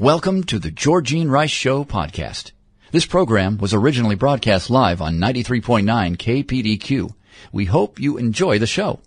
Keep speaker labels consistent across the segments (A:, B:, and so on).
A: Welcome to the Georgene Rice Show podcast. This program was originally broadcast live on 93.9 KPDQ. We hope you enjoy the show.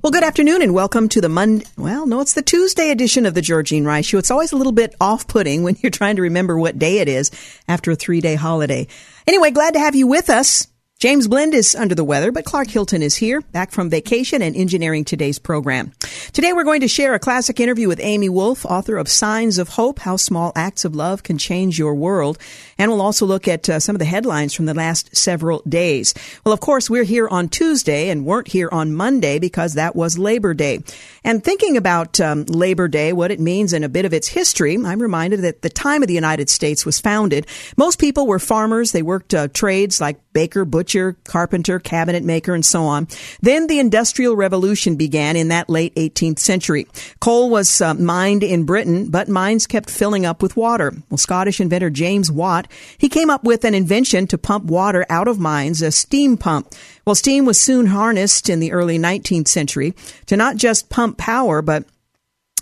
B: Well, good afternoon and welcome to the Monday. Well, no, it's the Tuesday edition of the Georgene Rice Show. It's always a little bit off-putting when you're trying to remember what day it is after a three-day holiday. Anyway, glad to have you with us. James Blend is under the weather, but Clark Hilton is here, back from vacation and engineering today's program. Today we're going to share a classic interview with Amy Wolfe, author of Signs of Hope, How Small Acts of Love Can Change Your World. And we'll also look at uh, some of the headlines from the last several days. Well, of course, we're here on Tuesday and weren't here on Monday because that was Labor Day. And thinking about um, Labor Day, what it means and a bit of its history, I'm reminded that the time of the United States was founded. Most people were farmers. They worked uh, trades like baker, butcher, carpenter, cabinet maker, and so on. Then the Industrial Revolution began in that late 18th century. Coal was uh, mined in Britain, but mines kept filling up with water. Well, Scottish inventor James Watt, he came up with an invention to pump water out of mines, a steam pump. Well, steam was soon harnessed in the early 19th century to not just pump power, but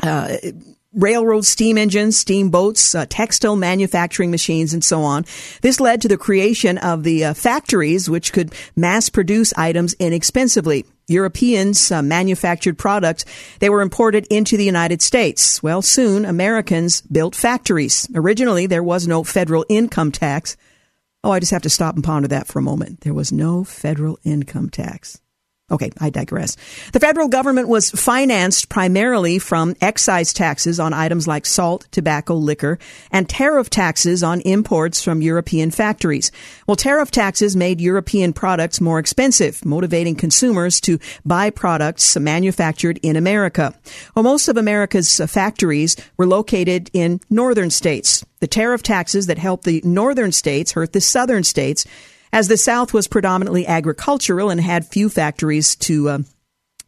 B: uh, railroad steam engines, steamboats, uh, textile manufacturing machines, and so on. This led to the creation of the uh, factories which could mass produce items inexpensively. Europeans uh, manufactured products. They were imported into the United States. Well, soon Americans built factories. Originally, there was no federal income tax. Oh, I just have to stop and ponder that for a moment. There was no federal income tax. Okay, I digress. The federal government was financed primarily from excise taxes on items like salt, tobacco, liquor, and tariff taxes on imports from European factories. Well, tariff taxes made European products more expensive, motivating consumers to buy products manufactured in America. Well, most of America's uh, factories were located in northern states. The tariff taxes that helped the northern states hurt the southern states as the South was predominantly agricultural and had few factories to uh,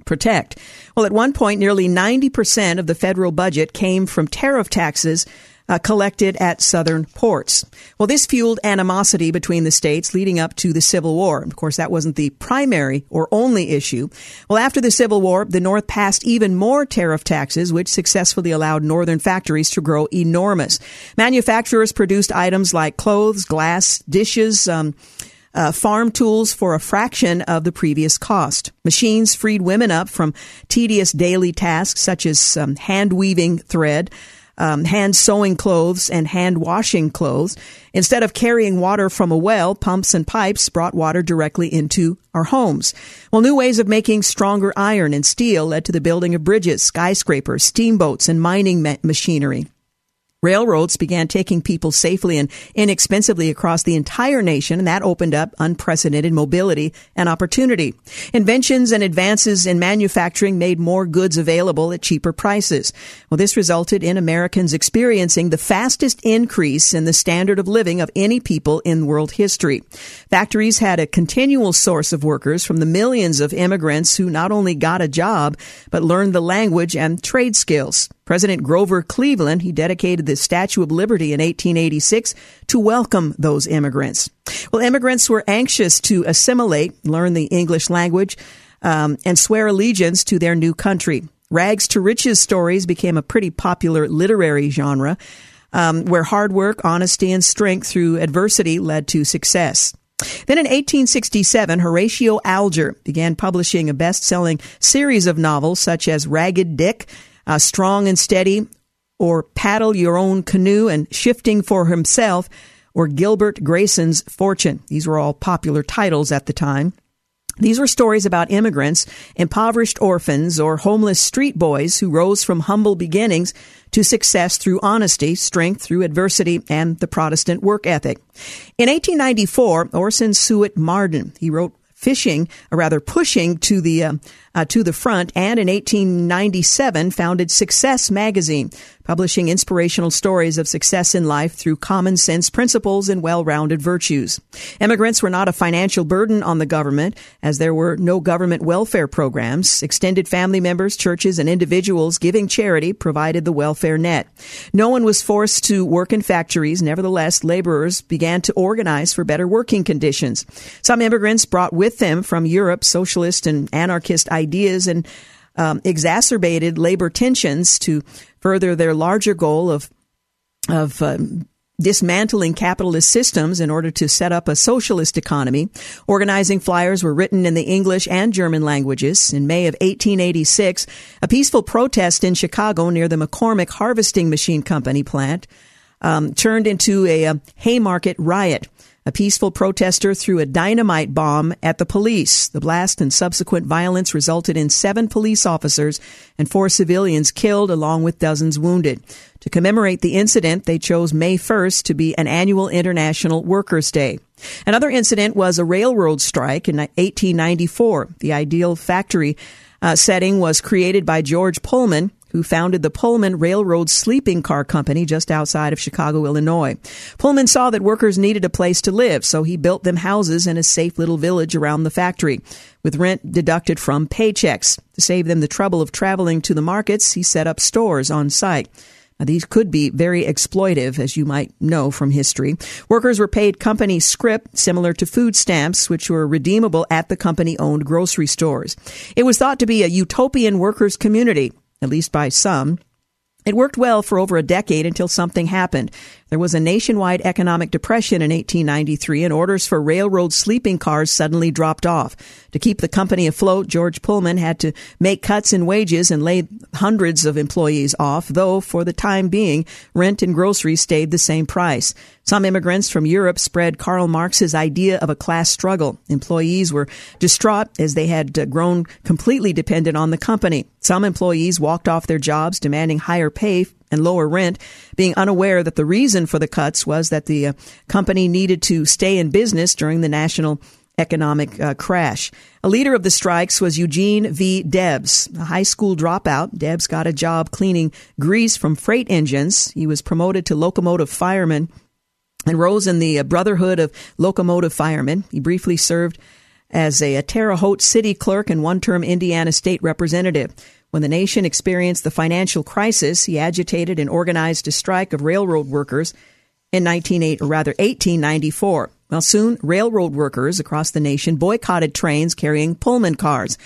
B: protect. Well, at one point, nearly 90% of the federal budget came from tariff taxes uh, collected at southern ports. Well, this fueled animosity between the states leading up to the Civil War. Of course, that wasn't the primary or only issue. Well, after the Civil War, the North passed even more tariff taxes, which successfully allowed northern factories to grow enormous. Manufacturers produced items like clothes, glass, dishes, um, uh, farm tools for a fraction of the previous cost. Machines freed women up from tedious daily tasks such as um, hand weaving thread, um, hand sewing clothes, and hand washing clothes. Instead of carrying water from a well, pumps and pipes brought water directly into our homes. Well, new ways of making stronger iron and steel led to the building of bridges, skyscrapers, steamboats, and mining ma- machinery. Railroads began taking people safely and inexpensively across the entire nation, and that opened up unprecedented mobility and opportunity. Inventions and advances in manufacturing made more goods available at cheaper prices. Well, this resulted in Americans experiencing the fastest increase in the standard of living of any people in world history. Factories had a continual source of workers from the millions of immigrants who not only got a job, but learned the language and trade skills. President Grover Cleveland, he dedicated the Statue of Liberty in 1886 to welcome those immigrants. Well, immigrants were anxious to assimilate, learn the English language, um, and swear allegiance to their new country. Rags to riches stories became a pretty popular literary genre, um, where hard work, honesty, and strength through adversity led to success. Then in 1867, Horatio Alger began publishing a best-selling series of novels such as Ragged Dick, uh, strong and steady, or paddle your own canoe and shifting for himself, or Gilbert Grayson's fortune. These were all popular titles at the time. These were stories about immigrants, impoverished orphans, or homeless street boys who rose from humble beginnings to success through honesty, strength through adversity, and the Protestant work ethic. In 1894, Orson Swett Marden, he wrote fishing, or rather pushing to the uh, uh, to the front, and in 1897 founded Success magazine, publishing inspirational stories of success in life through common sense principles and well-rounded virtues. Immigrants were not a financial burden on the government as there were no government welfare programs. Extended family members, churches, and individuals giving charity provided the welfare net. No one was forced to work in factories. Nevertheless, laborers began to organize for better working conditions. Some immigrants brought with them from Europe socialist and anarchist ideas and um, exacerbated labor tensions to further their larger goal of of um, dismantling capitalist systems in order to set up a socialist economy. Organizing flyers were written in the English and German languages. In May of 1886, a peaceful protest in Chicago near the McCormick Harvesting Machine Company plant um, turned into a, a Haymarket riot. A peaceful protester threw a dynamite bomb at the police. The blast and subsequent violence resulted in seven police officers and four civilians killed, along with dozens wounded. To commemorate the incident, they chose May 1st to be an annual International Workers' Day. Another incident was a railroad strike in 1894. The ideal factory uh, setting was created by George Pullman, who founded the Pullman Railroad Sleeping Car Company just outside of Chicago, Illinois. Pullman saw that workers needed a place to live, so he built them houses in a safe little village around the factory, with rent deducted from paychecks. To save them the trouble of traveling to the markets, he set up stores on site. Now, these could be very exploitive, as you might know from history. Workers were paid company scrip, similar to food stamps, which were redeemable at the company owned grocery stores. It was thought to be a utopian workers' community, at least by some. It worked well for over a decade until something happened. There was a nationwide economic depression in 1893 and orders for railroad sleeping cars suddenly dropped off. To keep the company afloat, George Pullman had to make cuts in wages and lay hundreds of employees off, though for the time being, rent and groceries stayed the same price. Some immigrants from Europe spread Karl Marx's idea of a class struggle. Employees were distraught as they had uh, grown completely dependent on the company. Some employees walked off their jobs demanding higher pay and lower rent, being unaware that the reason for the cuts was that the uh, company needed to stay in business during the national economic uh, crash. A leader of the strikes was Eugene V. Debs, a high school dropout. Debs got a job cleaning grease from freight engines. He was promoted to locomotive fireman and rose in the uh, Brotherhood of Locomotive Firemen. He briefly served as a, a Terre Haute city clerk and one term Indiana state representative. When the nation experienced the financial crisis, he agitated and organized a strike of railroad workers in 1908, or rather 1894. Well, soon railroad workers across the nation boycotted trains carrying Pullman cars.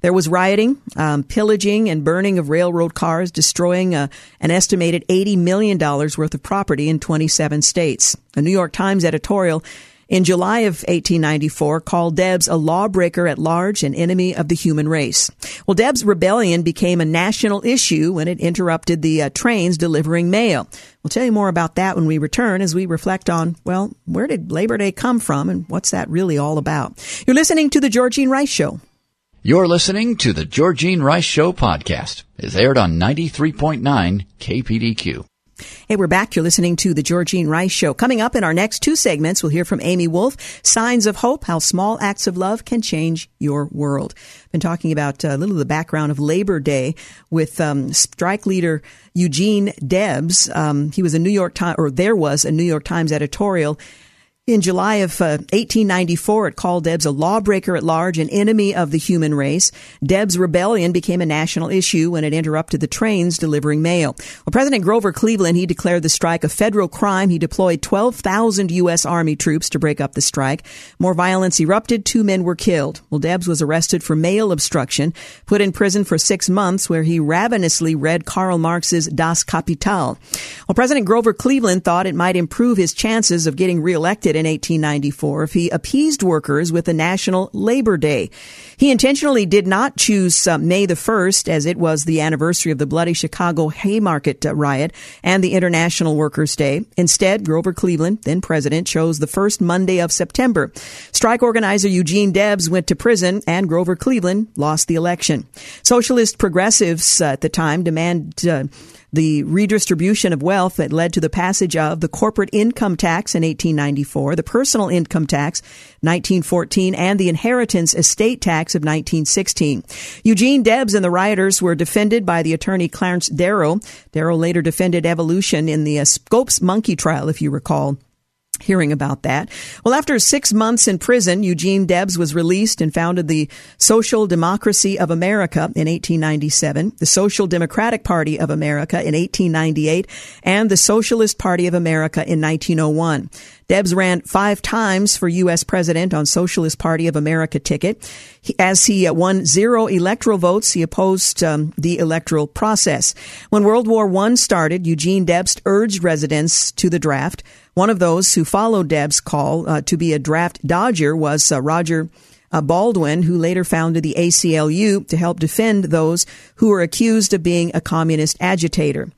B: There was rioting, um, pillaging, and burning of railroad cars, destroying uh, an estimated $80 million worth of property in 27 states. A New York Times editorial in July of 1894 called Debs a lawbreaker at large and enemy of the human race. Well, Debs' rebellion became a national issue when it interrupted the uh, trains delivering mail. We'll tell you more about that when we return as we reflect on, well, where did Labor Day come from and what's that really all about? You're listening to The Georgene Rice Show.
A: You're listening to The Georgene Rice Show podcast. It's aired on 93.9 KPDQ.
B: Hey, we're back. You're listening to the Georgene Rice Show. Coming up in our next two segments, we'll hear from Amy Wolfe, Signs of Hope, how small acts of love can change your world. Been talking about uh, a little of the background of Labor Day with um, strike leader Eugene Debs. Um, he was a New York Times, or there was a New York Times editorial in July of uh, 1894, it called Debs a lawbreaker at large, an enemy of the human race. Debs' rebellion became a national issue when it interrupted the trains delivering mail. Well, President Grover Cleveland, he declared the strike a federal crime. He deployed 12,000 U.S. Army troops to break up the strike. More violence erupted. Two men were killed. Well, Debs was arrested for mail obstruction, put in prison for six months where he ravenously read Karl Marx's Das Kapital. Well, President Grover Cleveland thought it might improve his chances of getting reelected in 1894 if he appeased workers with a national Labor Day. He intentionally did not choose uh, May the 1st as it was the anniversary of the bloody Chicago Haymarket uh, riot and the International Workers' Day. Instead, Grover Cleveland, then president, chose the first Monday of September. Strike organizer Eugene Debs went to prison and Grover Cleveland lost the election. Socialist progressives uh, at the time demand uh, the redistribution of wealth that led to the passage of the corporate income tax in 1894, the personal income tax 1914, and the inheritance estate tax of 1916. Eugene Debs and the rioters were defended by the attorney Clarence Darrow. Darrow later defended evolution in the Scopes monkey trial, if you recall hearing about that. Well, after six months in prison, Eugene Debs was released and founded the Social Democracy of America in 1897, the Social Democratic Party of America in 1898, and the Socialist Party of America in 1901. Debs ran five times for U.S. president on Socialist Party of America ticket. as he uh, won zero electoral votes, he opposed um, the electoral process. When World War I started, Eugene Debs urged residents to the draft. One of those who followed Deb's call uh, to be a draft dodger was uh, Roger uh, Baldwin, who later founded the ACLU to help defend those who were accused of being a communist agitator.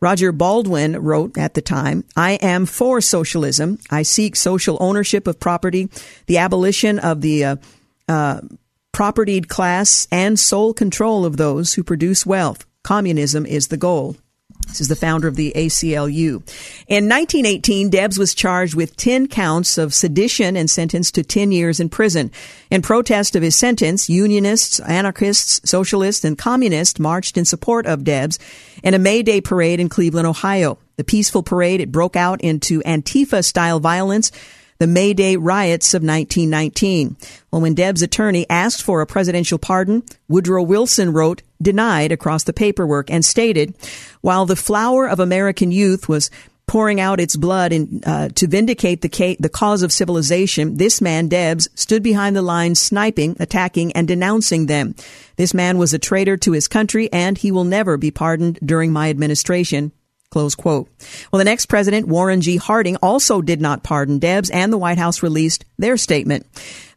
B: Roger Baldwin wrote at the time, I am for socialism. I seek social ownership of property, the abolition of the uh, uh, propertied class, and sole control of those who produce wealth. Communism is the goal. This is the founder of the ACLU. In 1918, Debs was charged with 10 counts of sedition and sentenced to 10 years in prison. In protest of his sentence, unionists, anarchists, socialists, and communists marched in support of Debs in a May Day parade in Cleveland, Ohio. The peaceful parade, it broke out into Antifa style violence the May Day riots of 1919. Well, when Deb's attorney asked for a presidential pardon, Woodrow Wilson wrote, denied across the paperwork and stated, while the flower of American youth was pouring out its blood in, uh, to vindicate the, ca- the cause of civilization, this man, Debs, stood behind the lines sniping, attacking, and denouncing them. This man was a traitor to his country, and he will never be pardoned during my administration. Close quote. Well, the next president, Warren G. Harding, also did not pardon Debs, and the White House released their statement.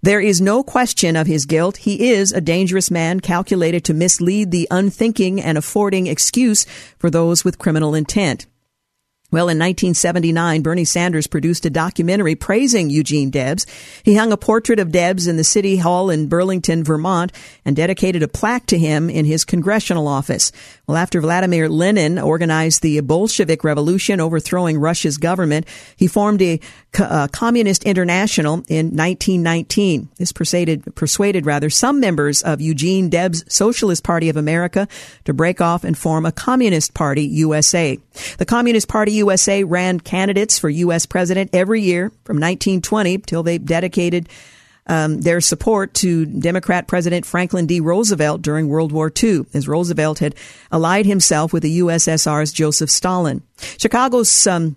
B: There is no question of his guilt. He is a dangerous man calculated to mislead the unthinking and affording excuse for those with criminal intent. Well, in 1979, Bernie Sanders produced a documentary praising Eugene Debs. He hung a portrait of Debs in the City Hall in Burlington, Vermont, and dedicated a plaque to him in his congressional office. Well, after Vladimir Lenin organized the Bolshevik Revolution, overthrowing Russia's government, he formed a, a uh, Communist International in 1919. This persuaded, persuaded rather some members of Eugene Debs' Socialist Party of America to break off and form a Communist Party USA. The Communist Party USA ran candidates for U.S. president every year from 1920 till they dedicated um, their support to Democrat President Franklin D. Roosevelt during World War II, as Roosevelt had allied himself with the USSR's Joseph Stalin. Chicago's um,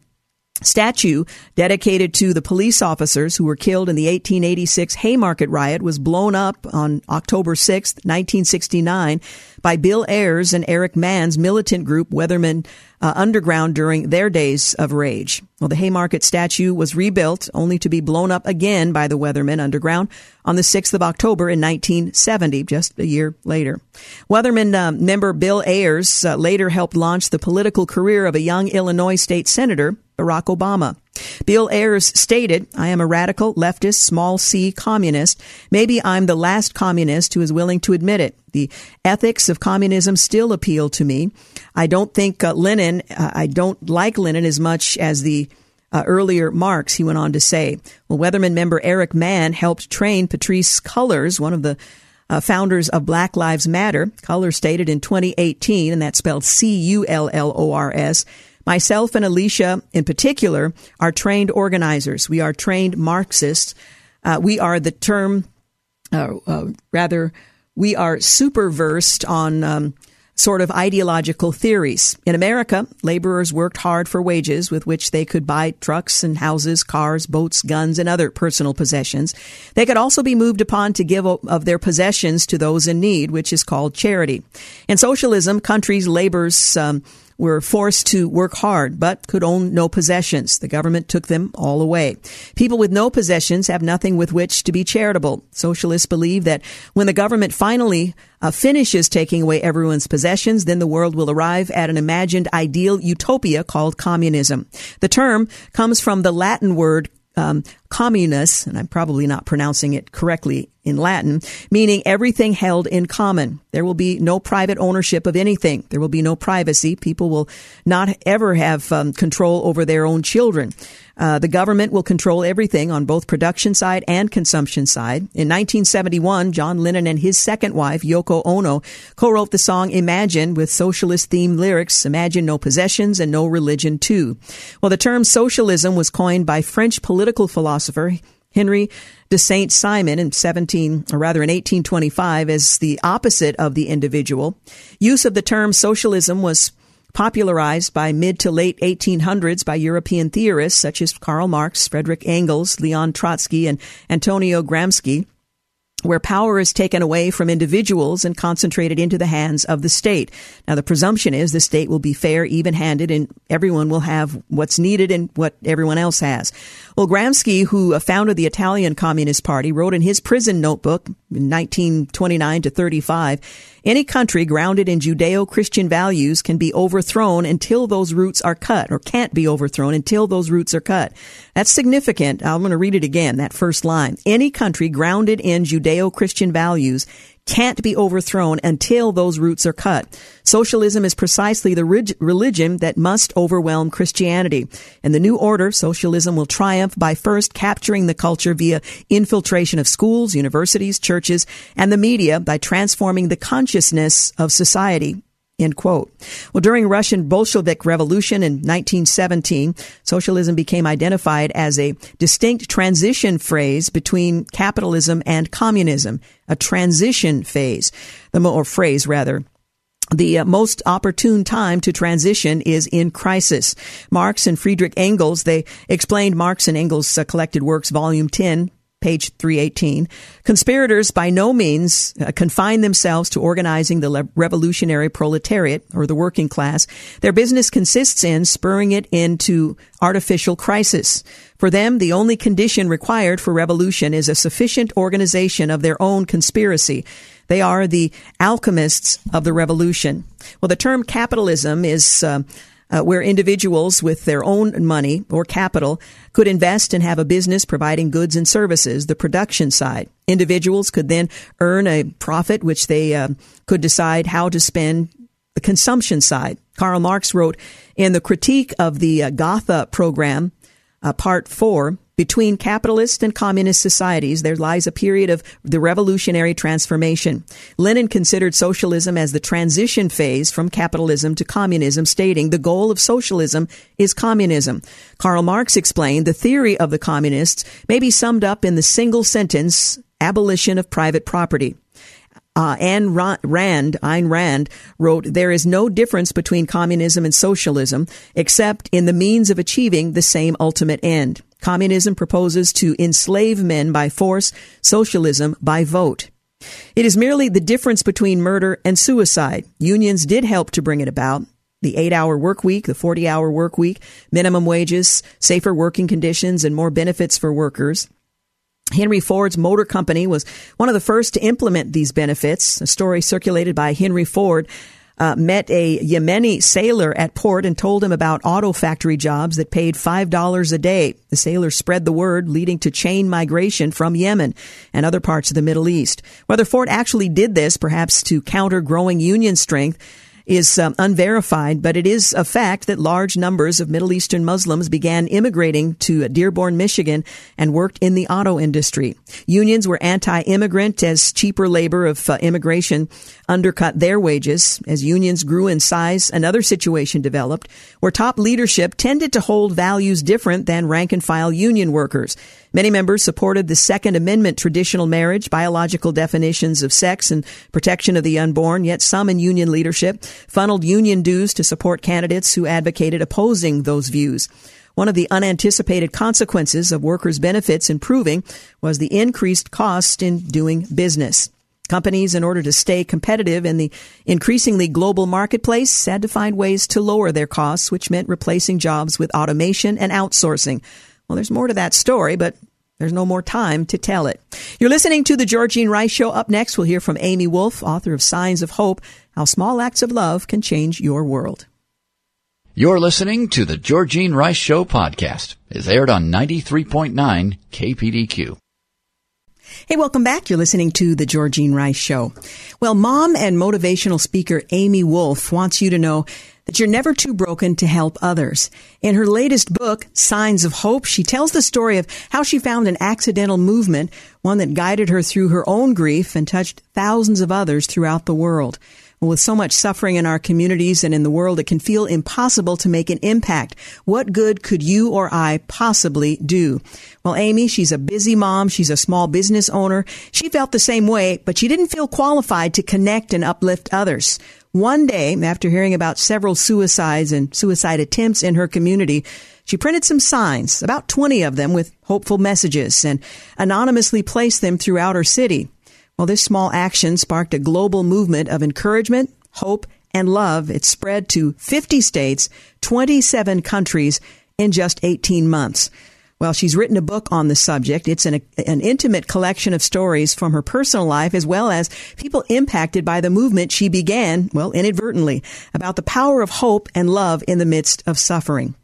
B: statue dedicated to the police officers who were killed in the 1886 Haymarket riot was blown up on October 6, 1969 by Bill Ayers and Eric Mann's militant group Weatherman uh, Underground during their days of rage. Well, the Haymarket statue was rebuilt only to be blown up again by the Weathermen Underground on the 6th of October in 1970, just a year later. Weatherman uh, member Bill Ayers uh, later helped launch the political career of a young Illinois state senator, Barack Obama. Bill Ayers stated, I am a radical, leftist, small c communist. Maybe I'm the last communist who is willing to admit it. The ethics of communism still appeal to me. I don't think uh, Lenin, uh, I don't like Lenin as much as the uh, earlier Marx, he went on to say. Well, Weatherman member Eric Mann helped train Patrice Cullors, one of the uh, founders of Black Lives Matter. Cullors stated in 2018, and that's spelled C-U-L-L-O-R-S, Myself and Alicia, in particular, are trained organizers. We are trained Marxists. Uh, we are the term, uh, uh, rather, we are super versed on um, sort of ideological theories. In America, laborers worked hard for wages with which they could buy trucks and houses, cars, boats, guns, and other personal possessions. They could also be moved upon to give of their possessions to those in need, which is called charity. In socialism, countries' laborers um, were forced to work hard but could own no possessions. The government took them all away. People with no possessions have nothing with which to be charitable. Socialists believe that when the government finally uh, finishes taking away everyone's possessions, then the world will arrive at an imagined ideal utopia called communism. The term comes from the Latin word um, and I'm probably not pronouncing it correctly in Latin, meaning everything held in common. There will be no private ownership of anything. There will be no privacy. People will not ever have um, control over their own children. Uh, the government will control everything on both production side and consumption side. In 1971, John Lennon and his second wife, Yoko Ono, co-wrote the song Imagine with socialist themed lyrics, Imagine no possessions and no religion too. Well, the term socialism was coined by French political philosopher Henry de Saint Simon in 17, or rather in 1825 as the opposite of the individual. Use of the term socialism was popularized by mid to late 1800s by European theorists such as Karl Marx, Frederick Engels, Leon Trotsky, and Antonio Gramsci where power is taken away from individuals and concentrated into the hands of the state. Now, the presumption is the state will be fair, even handed, and everyone will have what's needed and what everyone else has. Well, Gramsci, who uh, founded the Italian Communist Party, wrote in his prison notebook in 1929 to 35, any country grounded in Judeo-Christian values can be overthrown until those roots are cut, or can't be overthrown until those roots are cut. That's significant. I'm going to read it again, that first line. Any country grounded in Judeo-Christian values can't be overthrown until those roots are cut. Socialism is precisely the religion that must overwhelm Christianity. In the new order, socialism will triumph by first capturing the culture via infiltration of schools, universities, churches, and the media by transforming the consciousness of society. End quote. Well, during Russian Bolshevik Revolution in 1917, socialism became identified as a distinct transition phrase between capitalism and communism, a transition phase, the or phrase rather. The uh, most opportune time to transition is in crisis. Marx and Friedrich Engels, they explained Marx and Engels' uh, collected works, volume 10, page 318. Conspirators by no means uh, confine themselves to organizing the le- revolutionary proletariat or the working class. Their business consists in spurring it into artificial crisis. For them, the only condition required for revolution is a sufficient organization of their own conspiracy. They are the alchemists of the revolution. Well, the term capitalism is uh, uh, where individuals with their own money or capital could invest and have a business providing goods and services, the production side. Individuals could then earn a profit, which they uh, could decide how to spend the consumption side. Karl Marx wrote in the critique of the uh, Gotha program, uh, part four, between capitalist and communist societies, there lies a period of the revolutionary transformation. Lenin considered socialism as the transition phase from capitalism to communism, stating the goal of socialism is communism. Karl Marx explained the theory of the communists may be summed up in the single sentence, abolition of private property. Uh, Anne Rand, Ayn Rand, wrote, There is no difference between communism and socialism except in the means of achieving the same ultimate end. Communism proposes to enslave men by force, socialism by vote. It is merely the difference between murder and suicide. Unions did help to bring it about. The eight hour work week, the 40 hour work week, minimum wages, safer working conditions, and more benefits for workers. Henry Ford's Motor Company was one of the first to implement these benefits. A story circulated by Henry Ford uh, met a Yemeni sailor at port and told him about auto factory jobs that paid $5 a day. The sailor spread the word, leading to chain migration from Yemen and other parts of the Middle East. Whether Ford actually did this, perhaps to counter growing union strength, is um, unverified, but it is a fact that large numbers of Middle Eastern Muslims began immigrating to Dearborn, Michigan and worked in the auto industry. Unions were anti-immigrant as cheaper labor of uh, immigration undercut their wages. As unions grew in size, another situation developed where top leadership tended to hold values different than rank and file union workers. Many members supported the Second Amendment traditional marriage, biological definitions of sex, and protection of the unborn, yet some in union leadership funneled union dues to support candidates who advocated opposing those views. One of the unanticipated consequences of workers' benefits improving was the increased cost in doing business. Companies, in order to stay competitive in the increasingly global marketplace, had to find ways to lower their costs, which meant replacing jobs with automation and outsourcing. Well, there's more to that story, but there's no more time to tell it. You're listening to the Georgene Rice Show. Up next, we'll hear from Amy Wolfe, author of Signs of Hope, How Small Acts of Love Can Change Your World.
A: You're listening to the Georgene Rice Show podcast. It's aired on 93.9 KPDQ.
B: Hey, welcome back. You're listening to The Georgene Rice Show. Well, mom and motivational speaker Amy Wolfe wants you to know that you're never too broken to help others. In her latest book, Signs of Hope, she tells the story of how she found an accidental movement, one that guided her through her own grief and touched thousands of others throughout the world. With so much suffering in our communities and in the world, it can feel impossible to make an impact. What good could you or I possibly do? Well, Amy, she's a busy mom. She's a small business owner. She felt the same way, but she didn't feel qualified to connect and uplift others. One day, after hearing about several suicides and suicide attempts in her community, she printed some signs, about 20 of them with hopeful messages, and anonymously placed them throughout her city. Well, this small action sparked a global movement of encouragement, hope, and love. It spread to 50 states, 27 countries in just 18 months. Well, she's written a book on the subject. It's an, an intimate collection of stories from her personal life as well as people impacted by the movement she began, well, inadvertently, about the power of hope and love in the midst of suffering.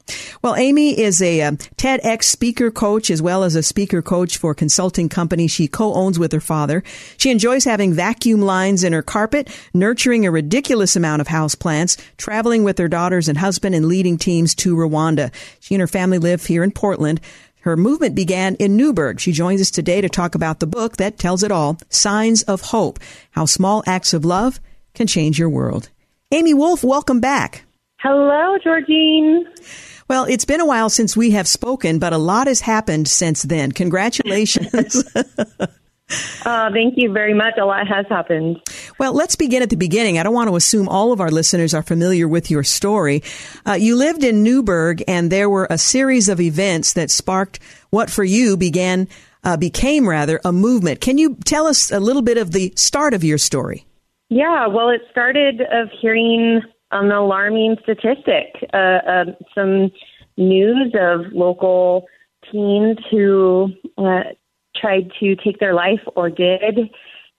B: Well, Amy is a um, TEDx speaker coach as well as a speaker coach for consulting company she co-owns with her father. She enjoys having vacuum lines in her carpet, nurturing a ridiculous amount of houseplants, traveling with her daughters and husband and leading teams to Rwanda. She and her family live here in Portland. Her movement began in Newberg. She joins us today to talk about the book that tells it all, Signs of Hope, How Small Acts of Love Can Change Your World. Amy Wolfe, welcome back.
C: Hello, Georgene.
B: Well, it's been a while since we have spoken, but a lot has happened since then. Congratulations.
C: Uh, thank you very much. A lot has happened.
B: Well, let's begin at the beginning. I don't want to assume all of our listeners are familiar with your story. Uh, you lived in Newberg, and there were a series of events that sparked what for you began uh, became rather a movement. Can you tell us a little bit of the start of your story?
C: Yeah, well, it started of hearing an alarming statistic, uh, uh, some news of local teens who uh, tried to take their life or did.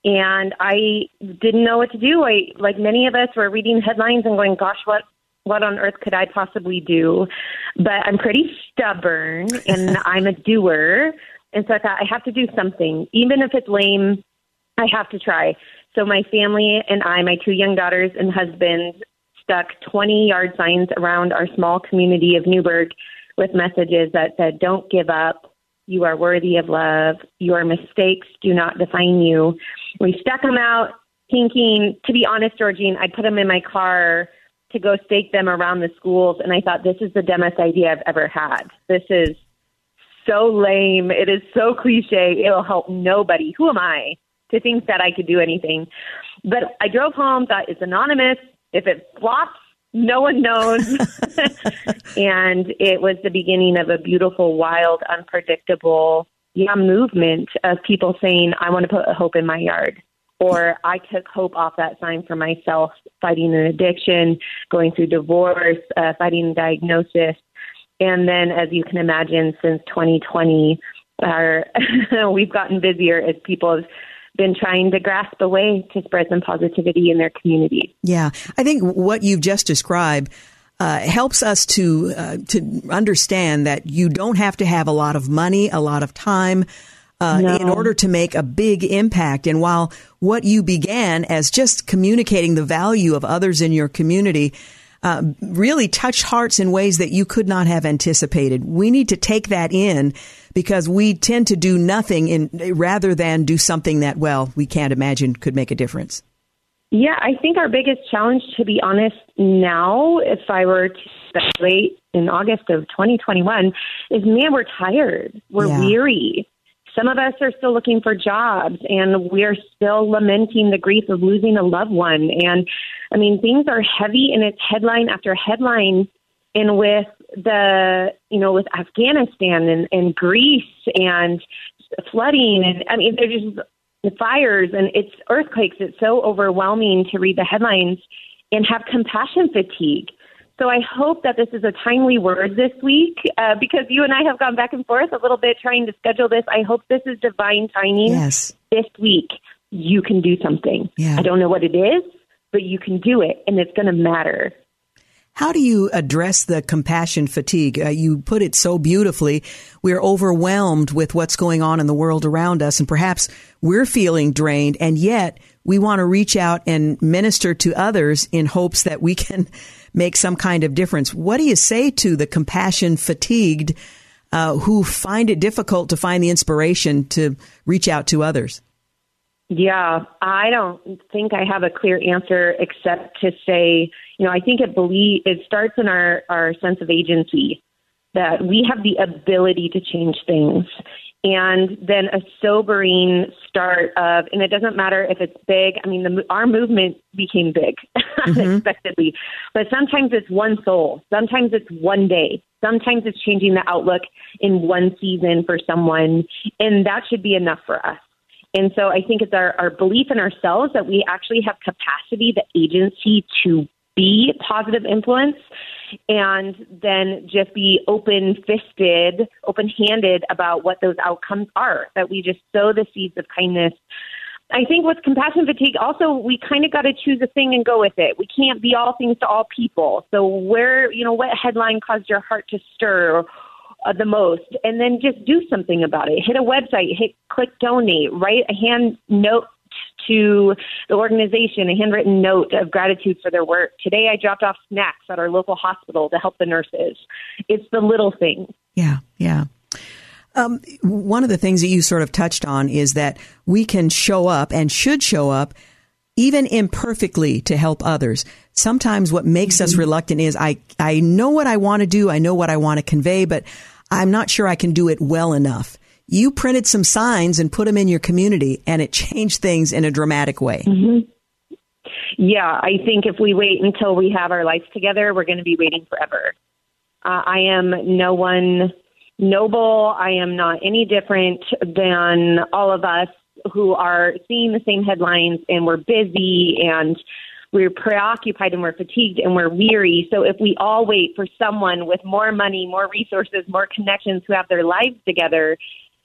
C: And I didn't know what to do. I, like many of us, were reading headlines and going, "Gosh, what what on earth could I possibly do?" But I'm pretty stubborn, and I'm a doer. And so I thought I have to do something, even if it's lame. I have to try. So my family and I, my two young daughters and husband, stuck 20 yard signs around our small community of Newberg with messages that said, Don't give up. You are worthy of love. Your mistakes do not define you. We stuck them out thinking, to be honest, Georgene, I put them in my car to go stake them around the schools. And I thought, this is the dumbest idea I've ever had. This is so lame. It is so cliche. It'll help nobody. Who am I to think that I could do anything? But I drove home, thought it's anonymous. If it flops, no one knows. and it was the beginning of a beautiful, wild, unpredictable yeah, movement of people saying, I want to put hope in my yard. Or I took hope off that sign for myself, fighting an addiction, going through divorce, uh, fighting diagnosis. And then, as you can imagine, since 2020, our, we've gotten busier as people have been trying to grasp a way to spread some positivity in their community.
B: Yeah, I think what you've just described uh, helps us to uh, to understand that you don't have to have a lot of money, a lot of time. Uh, no. In order to make a big impact. And while what you began as just communicating the value of others in your community uh, really touched hearts in ways that you could not have anticipated. We need to take that in because we tend to do nothing in rather than do something that well we can't imagine could make a difference.
C: Yeah, I think our biggest challenge, to be honest, now, if I were to speculate in August of 2021, is man, we're tired. We're yeah. weary. Some of us are still looking for jobs and we're still lamenting the grief of losing a loved one. And I mean, things are heavy and it's headline after headline. And with the, you know, with Afghanistan and, and Greece and flooding, and I mean, there's just fires and it's earthquakes. It's so overwhelming to read the headlines and have compassion fatigue. So I hope that this is a timely word this week uh, because you and I have gone back and forth a little bit trying to schedule this. I hope this is divine timing.
B: Yes.
C: This week, you can do something.
B: Yeah.
C: I don't know what it is, but you can do it and it's going to matter.
B: How do you address the compassion fatigue? Uh, you put it so beautifully. We're overwhelmed with what's going on in the world around us, and perhaps we're feeling drained, and yet we want to reach out and minister to others in hopes that we can make some kind of difference. What do you say to the compassion fatigued uh, who find it difficult to find the inspiration to reach out to others?
C: Yeah, I don't think I have a clear answer except to say, you know, I think it believe it starts in our our sense of agency that we have the ability to change things. And then a sobering start of, and it doesn't matter if it's big. I mean, the, our movement became big mm-hmm. unexpectedly, but sometimes it's one soul. Sometimes it's one day. Sometimes it's changing the outlook in one season for someone, and that should be enough for us. And so I think it's our, our belief in ourselves that we actually have capacity, the agency to be positive influence and then just be open fisted, open handed about what those outcomes are, that we just sow the seeds of kindness. I think with compassion fatigue, also, we kind of got to choose a thing and go with it. We can't be all things to all people. So, where, you know, what headline caused your heart to stir? uh, the most, and then just do something about it. Hit a website, hit click donate, write a hand note to the organization, a handwritten note of gratitude for their work. Today, I dropped off snacks at our local hospital to help the nurses. It's the little things.
B: Yeah, yeah. Um, one of the things that you sort of touched on is that we can show up and should show up even imperfectly to help others. Sometimes what makes mm-hmm. us reluctant is I, I know what I want to do. I know what I want to convey, but I'm not sure I can do it well enough. You printed some signs and put them in your community and it changed things in a dramatic way.
C: Mm-hmm. Yeah, I think if we wait until we have our lives together, we're going to be waiting forever. Uh, I am no one noble. I am not any different than all of us who are seeing the same headlines and we're busy and we're preoccupied and we're fatigued and we're weary. So if we all wait for someone with more money, more resources, more connections who have their lives together,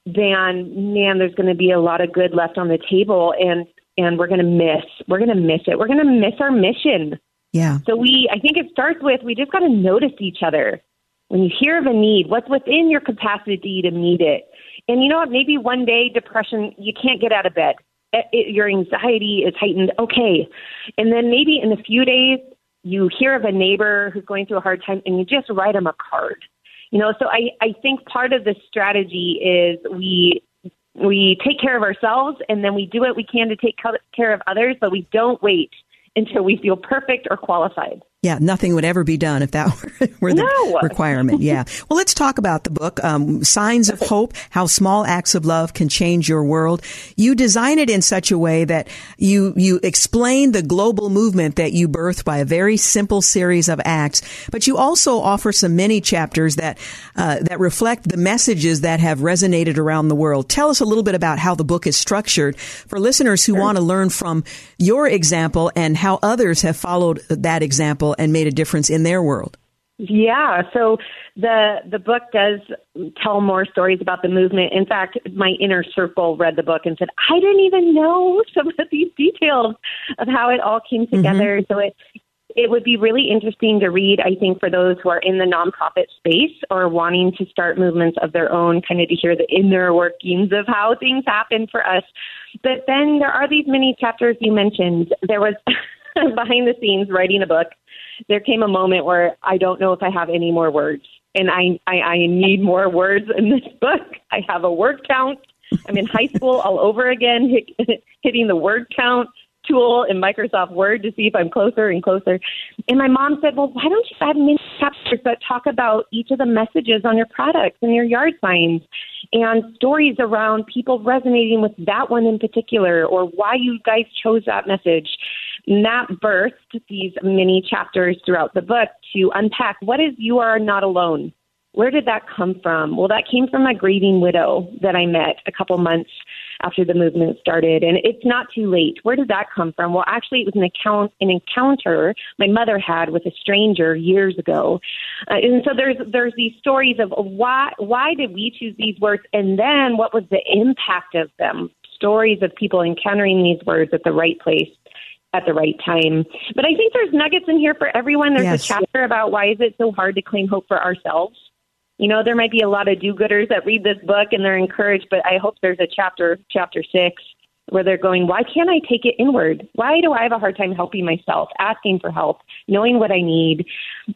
C: then man, there's going to be a lot of good left on the table and and we're going to miss we're going to miss it. We're going to miss our mission.
B: Yeah.
C: So we I think it starts with we just got to notice each other. When you hear of a need, what's within your capacity to meet it? And you know what? Maybe one day depression, you can't get out of bed. It, it, your anxiety is heightened. Okay. And then maybe in a few days, you hear of a neighbor who's going through a hard time and you just write them a card. You know, so I, I think part of the strategy is we we take care of ourselves and then we do what we can to take care of others, but we don't wait until we feel perfect or qualified.
B: Yeah, nothing would ever be done if that were, the no. requirement. Yeah. Well, let's talk about the book, um, Signs of Hope, How Small Acts of Love Can Change Your World. You design it in such a way that you, you explain the global movement that you birthed by a very simple series of acts, but you also offer some mini chapters that, uh, that reflect the messages that have resonated around the world. Tell us a little bit about how the book is structured for listeners who sure. want to learn from your example and how others have followed that example and made a difference in their world.
C: Yeah, so the the book does tell more stories about the movement. In fact, my inner circle read the book and said, "I didn't even know some of these details of how it all came mm-hmm. together." Mm-hmm. So it it would be really interesting to read, I think, for those who are in the nonprofit space or wanting to start movements of their own, kind of to hear the inner workings of how things happen for us. But then there are these many chapters you mentioned. There was behind the scenes writing a book there came a moment where I don't know if I have any more words, and I I, I need more words in this book. I have a word count. I'm in high school all over again, hit, hitting the word count tool in Microsoft Word to see if I'm closer and closer. And my mom said, Well, why don't you add mini chapters that talk about each of the messages on your products and your yard signs and stories around people resonating with that one in particular or why you guys chose that message? And that birthed these mini chapters throughout the book to unpack what is You Are Not Alone. Where did that come from? Well, that came from a grieving widow that I met a couple months after the movement started. And it's not too late. Where did that come from? Well, actually, it was an account, an encounter my mother had with a stranger years ago. Uh, and so there's there's these stories of why why did we choose these words, and then what was the impact of them? Stories of people encountering these words at the right place at the right time. But I think there's nuggets in here for everyone. There's
B: Yes.
C: a chapter about why is it so hard to claim hope for ourselves. You know, there might be a lot of do-gooders that read this book and they're encouraged, but I hope there's a chapter, chapter six, where they're going, why can't I take it inward? Why do I have a hard time helping myself, asking for help, knowing what I need?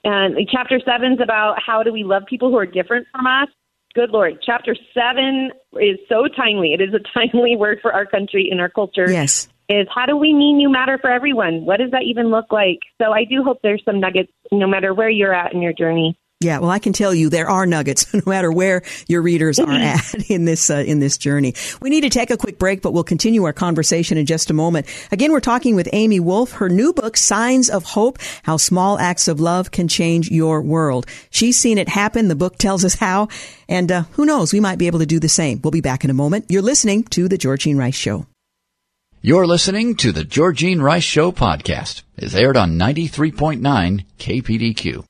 C: And chapter seven's about how do we love people who are different from us. Good Lord. Chapter seven is so timely. It is a timely word for our country and our culture
B: Yes.
C: Is how do we mean you matter for everyone? What does that even look like? So I do hope there's some nuggets no matter where you're at in your journey.
B: Yeah, well, I can tell you there are nuggets, no matter where your readers are at in this uh, in this journey. We need to take a quick break, but we'll continue our conversation in just a moment. Again, we're talking with Amy Wolfe. Her new book, "Signs of Hope: How Small Acts of Love Can Change Your World." She's seen it happen. The book tells us how, and uh, who knows, we might be able to do the same. We'll be back in a moment. You're listening to the Georgene Rice Show.
A: You're listening to the Georgene Rice Show podcast. It's aired on 93.9 KPDQ.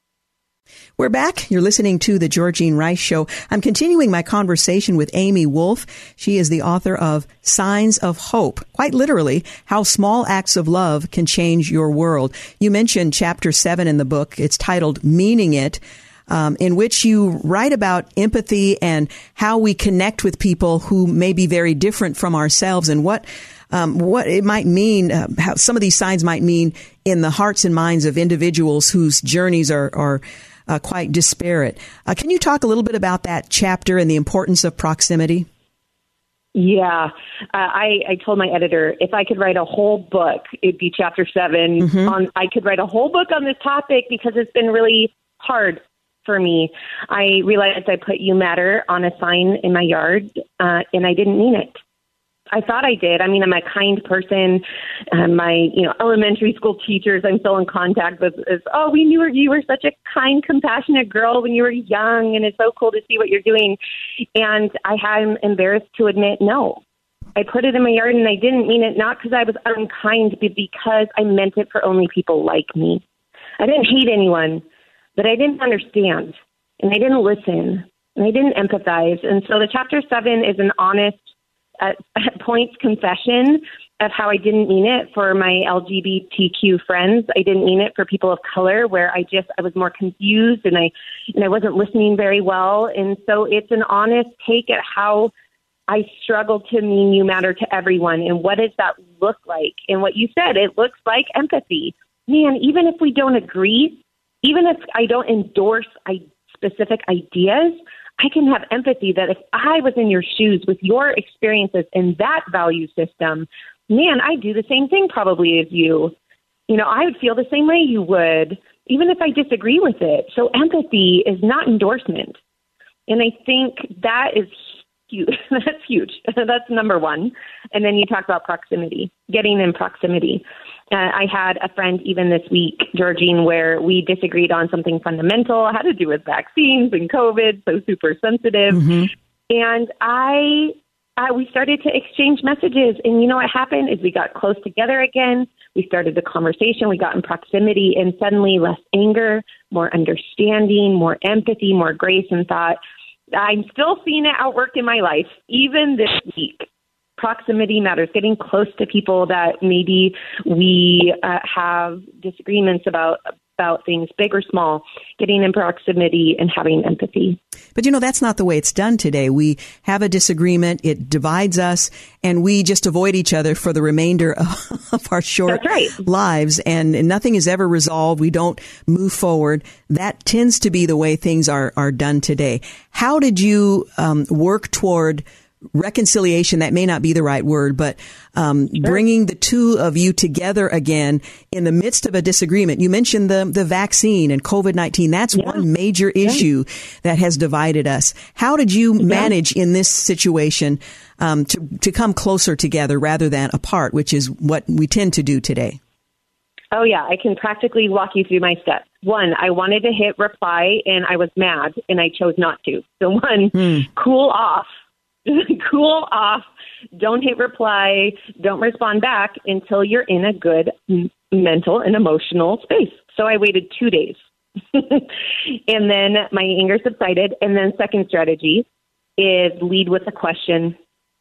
B: We're back. You're listening to the Georgene Rice Show. I'm continuing my conversation with Amy Wolfe. She is the author of Signs of Hope. Quite literally, how small acts of love can change your world. You mentioned chapter seven in the book. It's titled Meaning It. Um, in which you write about empathy and how we connect with people who may be very different from ourselves and what um, what it might mean, uh, how some of these signs might mean in the hearts and minds of individuals whose journeys are, are uh, quite disparate. Uh, can you talk a little bit about that chapter and the importance of proximity?
C: Yeah, uh, I, I told my editor if I could write a whole book, it'd be chapter 7 On I could write a whole book on this topic because it's been really hard for me. I realized I put "You Matter" on a sign in my yard, uh, and I didn't mean it. I thought I did. I mean, I'm a kind person. Uh, my, you know, elementary school teachers I'm still in contact with is, oh, we knew you were such a kind, compassionate girl when you were young, and it's so cool to see what you're doing. And I am embarrassed to admit, no. I put it in my yard and I didn't mean it, not because I was unkind, but because I meant it for only people like me. I didn't hate anyone, but I didn't understand, and I didn't listen, and I didn't empathize. And so the chapter seven is an honest, at, at points confession of how I didn't mean it for my LGBTQ friends. I didn't mean it for people of color, where I just I was more confused and I and I wasn't listening very well. And so it's an honest take at how I struggle to mean you matter to everyone and what does that look like? And what you said, it looks like empathy. Man, even if we don't agree, even if I don't endorse I, specific ideas, I can have empathy that if I was in your shoes with your experiences in that value system, man, I'd do the same thing probably as you. You know, I would feel the same way you would, even if I disagree with it. So empathy is not endorsement. And I think that is huge. That's huge. That's number one. And then you talk about proximity, getting in proximity. Uh, I had a friend even this week, Georgene, where we disagreed on something fundamental, had to do with vaccines and COVID, so super sensitive. And I, I, we started to exchange messages, and you know what happened is we got close together again. We started the conversation, we got in proximity, and suddenly less anger, more understanding, more empathy, more grace, and thought. I'm still seeing it outwork in my life, even this week proximity matters getting close to people that maybe we uh, have disagreements about about things big or small getting in proximity and having empathy
B: But you know, that's not the way it's done today. We have a disagreement, it divides us, and we just avoid each other for the remainder of, of our short
C: right.
B: lives, and nothing is ever resolved. We don't move forward. That tends to be the way things are, are done today. How did you um, work toward reconciliation? That may not be the right word, but um, bringing the two of you together again in the midst of a disagreement. You mentioned the, the vaccine and COVID 19. That's one major issue that has divided us. How did you manage in this situation um, to, to come closer together rather than apart, which is what we tend to do today?
C: Oh, yeah, I can practically walk you through my steps. One, I wanted to hit reply and I was mad and I chose not to. So, one, cool off. cool off. Don't hit reply. Don't respond back until you're in a good mental and emotional space. So, I waited two days. and then my anger subsided. And then, second strategy is lead with a question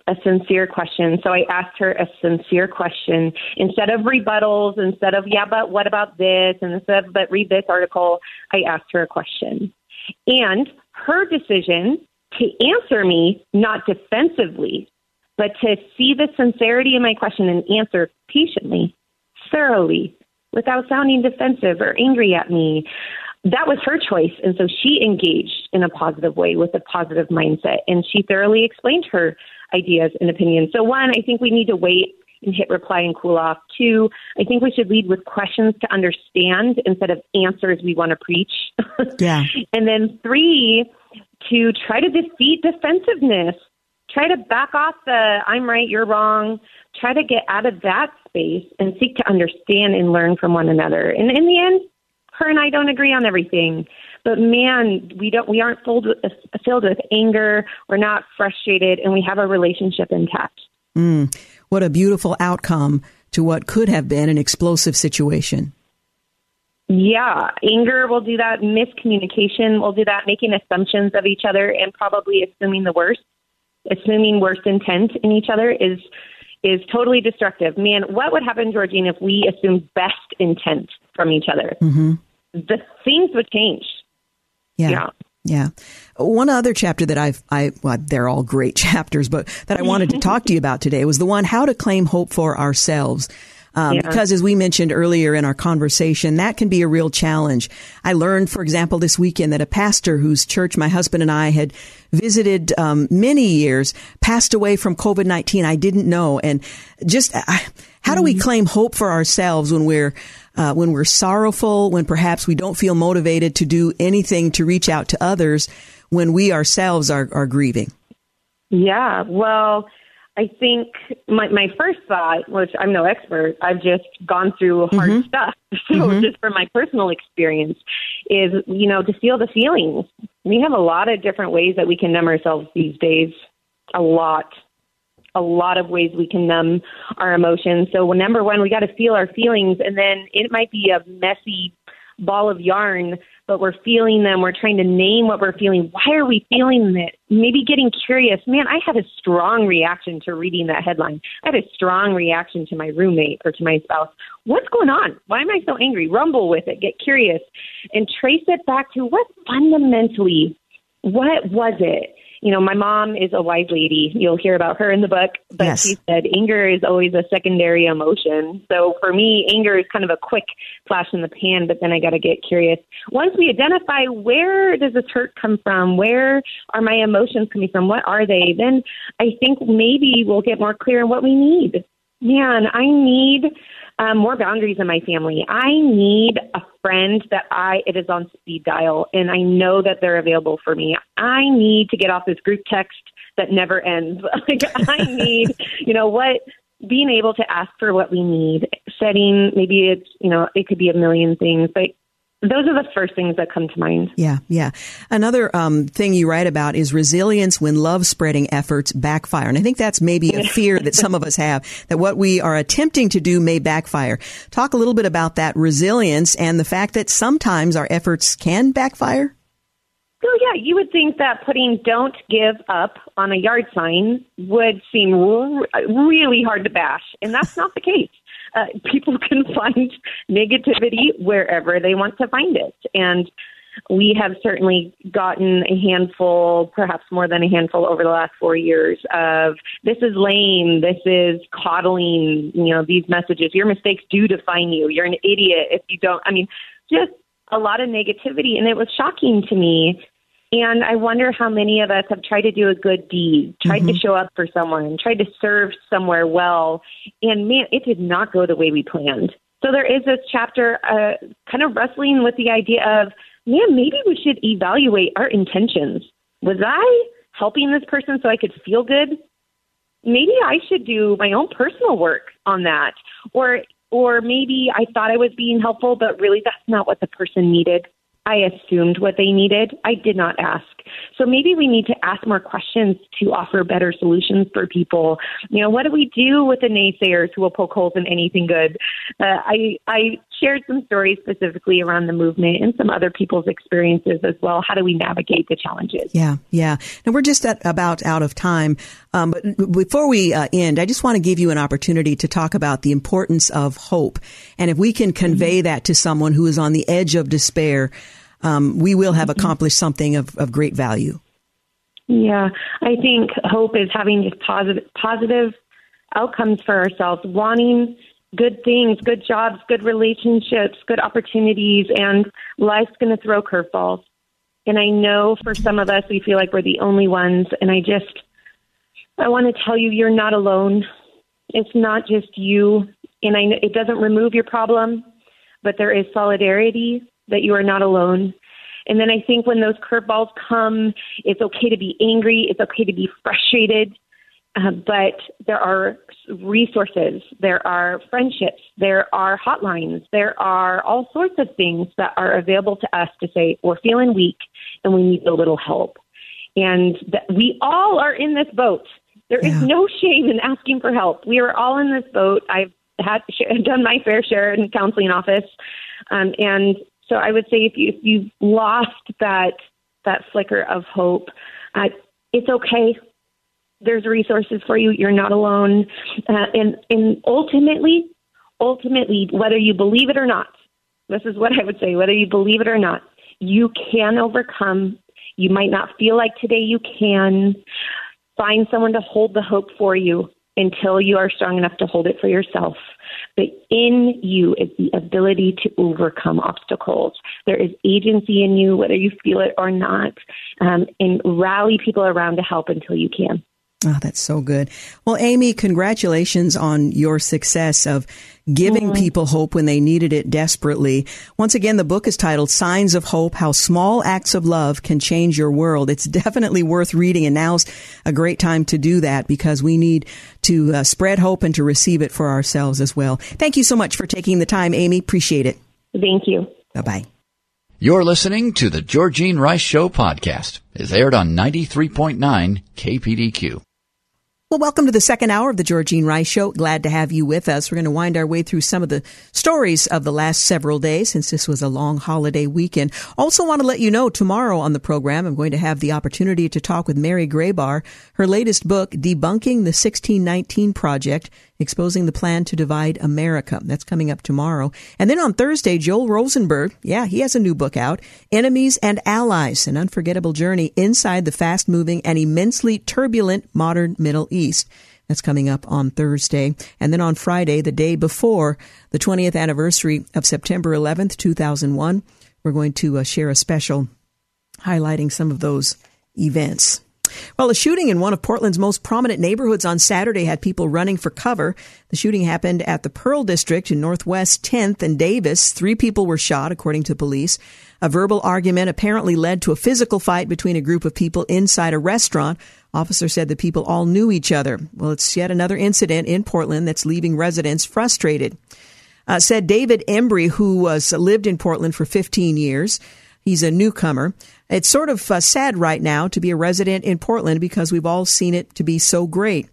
C: a sincere question. So I asked her a sincere question instead of rebuttals, instead of, yeah, but what about this? And instead of, but read this article, I asked her a question. And her decision to answer me, not defensively, but to see the sincerity in my question and answer patiently, thoroughly, without sounding defensive or angry at me. That was her choice. And so she engaged in a positive way with a positive mindset. And she thoroughly explained her ideas and opinions. So, one, I think we need to wait and hit reply and cool off. Two, I think we should lead with questions to understand instead of answers we want to preach.
B: Yeah.
C: and then three, to try to defeat defensiveness. Try to back off the I'm right, you're wrong. Try to get out of that space and seek to understand and learn from one another. And in the end, her and I don't agree on everything. But man, we don't we aren't filled with, filled with anger, we're not frustrated and we have a relationship intact.
B: Mm, what a beautiful outcome to what could have been an explosive situation.
C: Yeah, anger will do that. Miscommunication will do that. Making assumptions of each other and probably assuming the worst, assuming worst intent in each other is is totally destructive. Man, what would happen, Georgene, if we assumed best intent from each other?
B: Mm-hmm.
C: The things would change.
B: Yeah. yeah. Yeah. One other chapter that I've, I, well, they're all great chapters, but that I wanted to talk to you about today was the one, how to claim hope for ourselves. Um, yeah. Because as we mentioned earlier in our conversation, that can be a real challenge. I learned, for example, this weekend that a pastor whose church my husband and I had visited um, many years passed away from COVID 19. I didn't know. And just uh, how do we mm-hmm. claim hope for ourselves when we're uh, when we're sorrowful, when perhaps we don't feel motivated to do anything to reach out to others, when we ourselves are, are grieving?
C: Yeah, well, I think my, my first thought, which I'm no expert, I've just gone through hard mm-hmm. stuff. So mm-hmm. just from my personal experience is, you know, to feel the feelings. We have a lot of different ways that we can numb ourselves these days. A lot. A lot of ways we can numb our emotions. So number one, we got to feel our feelings and then it might be a messy ball of yarn but we're feeling them. We're trying to name what we're feeling. Why are we feeling it? Maybe getting curious. Man, I had a strong reaction to reading that headline. I had a strong reaction to my roommate or to my spouse. What's going on? Why am I so angry? Rumble with it. Get curious and trace it back to what fundamentally, what was it? You know, my mom is a wise lady. You'll hear about her in the book, but yes. she said anger is always a secondary emotion. So for me, anger is kind of a quick flash in the pan, but then I got to get curious. Once we identify where does this hurt come from, where are my emotions coming from, what are they, then I think maybe we'll get more clear on what we need. Man, I need um, more boundaries in my family. I need a friend that I it is on speed dial, and I know that they're available for me. I need to get off this group text that never ends. like I need, you know, what being able to ask for what we need, setting maybe it's you know it could be a million things, but those are the first things that come to mind.
B: Yeah, yeah. Another um, thing you write about is resilience when love spreading efforts backfire. And I think that's maybe a fear that some of us have, that what we are attempting to do may backfire. Talk a little bit about that resilience and the fact that sometimes our efforts can backfire.
C: Well, yeah, you would think that putting "Don't give up" on a yard sign would seem really hard to bash, and that's not the case uh, people can find negativity wherever they want to find it. And we have certainly gotten a handful, perhaps more than a handful over the last four years of this is lame, this is coddling, you know, these messages. Your mistakes do define you. You're an idiot if you don't. I mean, just a lot of negativity. And it was shocking to me and I wonder how many of us have tried to do a good deed, tried mm-hmm. to show up for someone, tried to serve somewhere well. And man, it did not go the way we planned. So there is this chapter uh, kind of wrestling with the idea of, man, maybe we should evaluate our intentions. Was I helping this person so I could feel good? Maybe I should do my own personal work on that. Or or maybe I thought I was being helpful, but really that's not what the person needed. I assumed what they needed. I did not ask. So maybe we need to ask more questions to offer better solutions for people. You know, what do we do with the naysayers who will poke holes in anything good? Uh, I I shared some stories specifically around the movement and some other people's experiences as well. How do we navigate the challenges?
B: Yeah, yeah. Now we're just at, about out of time, um, but before we uh, end, I just want to give you an opportunity to talk about the importance of hope, and if we can convey mm-hmm. that to someone who is on the edge of despair, um, we will have mm-hmm. accomplished something of, of great value.
C: Yeah, I think hope is having just positive positive outcomes for ourselves, wanting good things, good jobs, good relationships, good opportunities, and life's going to throw curveballs. And I know for some of us, we feel like we're the only ones. And I just, I want to tell you, you're not alone. It's not just you. And I know it doesn't remove your problem, but there is solidarity that you are not alone. And then I think when those curveballs come, it's okay to be angry. It's okay to be frustrated. Uh, but there are resources, there are friendships, there are hotlines, there are all sorts of things that are available to us to say, we're feeling weak and we need a little help. And that we all are in this boat. There yeah. is no shame in asking for help. We are all in this boat. I've had done my fair share in counseling office, um, and so I would say if you if you've lost that that flicker of hope, uh, it's okay there's resources for you. You're not alone. Uh, and, and ultimately, ultimately, whether you believe it or not, this is what I would say, whether you believe it or not, you can overcome. You might not feel like today you can. Find someone to hold the hope for you until you are strong enough to hold it for yourself. But in you is the ability to overcome obstacles. There is agency in you, whether you feel it or not, um, and rally people around to help until you can.
B: Oh, that's so good. Well, Amy, congratulations on your success of giving mm-hmm. people hope when they needed it desperately. Once again, the book is titled Signs of Hope, How Small Acts of Love Can Change Your World. It's definitely worth reading and now's a great time to do that because we need to uh, spread hope and to receive it for ourselves as well. Thank you so much for taking the time, Amy. Appreciate it.
C: Thank you.
B: Bye bye.
A: You're listening to the Georgene Rice Show podcast. It's aired on 93.9 KPDQ.
B: Well, welcome to the second hour of the Georgene Rice Show. Glad to have you with us. We're going to wind our way through some of the stories of the last several days since this was a long holiday weekend. Also want to let you know tomorrow on the program, I'm going to have the opportunity to talk with Mary Grabar. Her latest book, Debunking the 1619 Project, exposing the plan to divide America. That's coming up tomorrow. And then on Thursday, Joel Rosenberg, yeah, he has a new book out, Enemies and Allies, an unforgettable journey inside the fast moving and immensely turbulent modern Middle East. That's coming up on Thursday. And then on Friday, the day before the 20th anniversary of September 11th, 2001, we're going to uh, share a special highlighting some of those events. Well, a shooting in one of Portland's most prominent neighborhoods on Saturday had people running for cover. The shooting happened at the Pearl District in Northwest 10th and Davis. Three people were shot, according to police. A verbal argument apparently led to a physical fight between a group of people inside a restaurant. Officer said the people all knew each other. Well, it's yet another incident in Portland that's leaving residents frustrated. Uh, said David Embry, who was lived in Portland for 15 years. He's a newcomer. It's sort of uh, sad right now to be a resident in Portland because we've all seen it to be so great.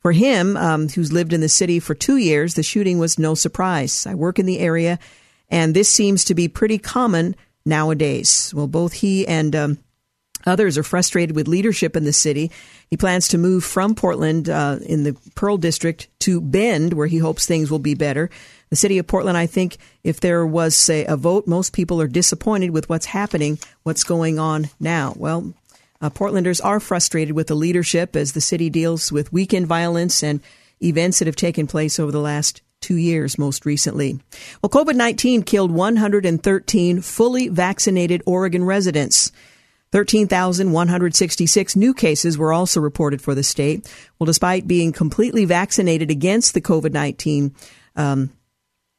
B: For him, um, who's lived in the city for two years, the shooting was no surprise. I work in the area, and this seems to be pretty common nowadays. Well, both he and um, others are frustrated with leadership in the city. He plans to move from Portland uh, in the Pearl District to Bend, where he hopes things will be better. The city of Portland, I think, if there was, say, a vote, most people are disappointed with what's happening, what's going on now. Well, uh, Portlanders are frustrated with the leadership as the city deals with weekend violence and events that have taken place over the last two years, most recently. Well, COVID 19 killed 113 fully vaccinated Oregon residents. 13,166 new cases were also reported for the state. Well, despite being completely vaccinated against the COVID 19 um,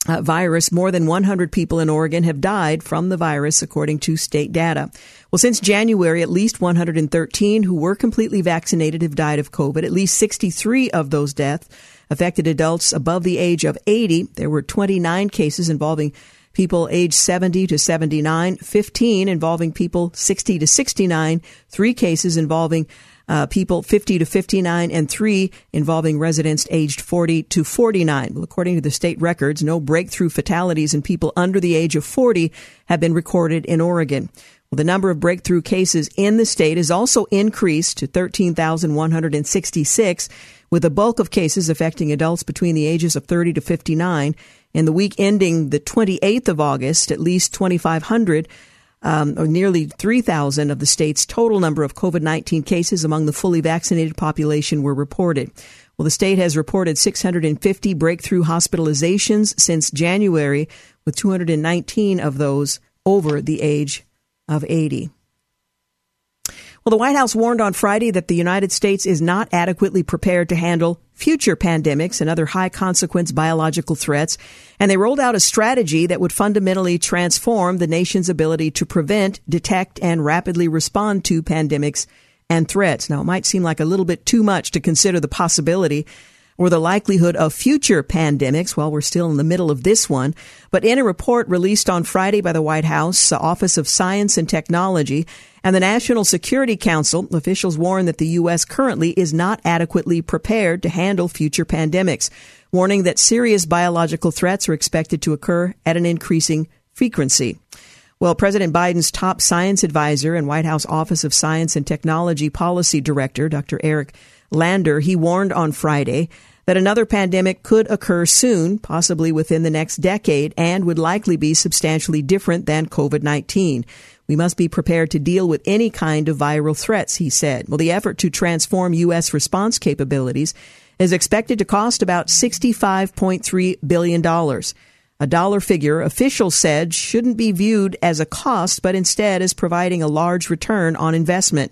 B: uh, virus, more than 100 people in Oregon have died from the virus, according to state data. Well, since January, at least 113 who were completely vaccinated have died of COVID. At least 63 of those deaths affected adults above the age of 80. There were 29 cases involving people age 70 to 79, 15 involving people 60 to 69, three cases involving uh, people 50 to 59, and three involving residents aged 40 to 49. Well, according to the state records, no breakthrough fatalities in people under the age of 40 have been recorded in Oregon. Well, the number of breakthrough cases in the state has also increased to 13,166, with the bulk of cases affecting adults between the ages of 30 to 59. In the week ending the 28th of August, at least 2,500 um, or nearly 3,000 of the state's total number of COVID 19 cases among the fully vaccinated population were reported. Well, the state has reported 650 breakthrough hospitalizations since January, with 219 of those over the age of 80. Well, the White House warned on Friday that the United States is not adequately prepared to handle future pandemics and other high consequence biological threats, and they rolled out a strategy that would fundamentally transform the nation's ability to prevent, detect, and rapidly respond to pandemics and threats. Now, it might seem like a little bit too much to consider the possibility or the likelihood of future pandemics while we're still in the middle of this one. But in a report released on Friday by the White House Office of Science and Technology and the National Security Council, officials warn that the U.S. currently is not adequately prepared to handle future pandemics, warning that serious biological threats are expected to occur at an increasing frequency. Well, President Biden's top science advisor and White House Office of Science and Technology Policy Director, Dr. Eric Lander, he warned on Friday that another pandemic could occur soon, possibly within the next decade, and would likely be substantially different than COVID 19. We must be prepared to deal with any kind of viral threats, he said. Well, the effort to transform U.S. response capabilities is expected to cost about $65.3 billion. A dollar figure officials said shouldn't be viewed as a cost, but instead as providing a large return on investment.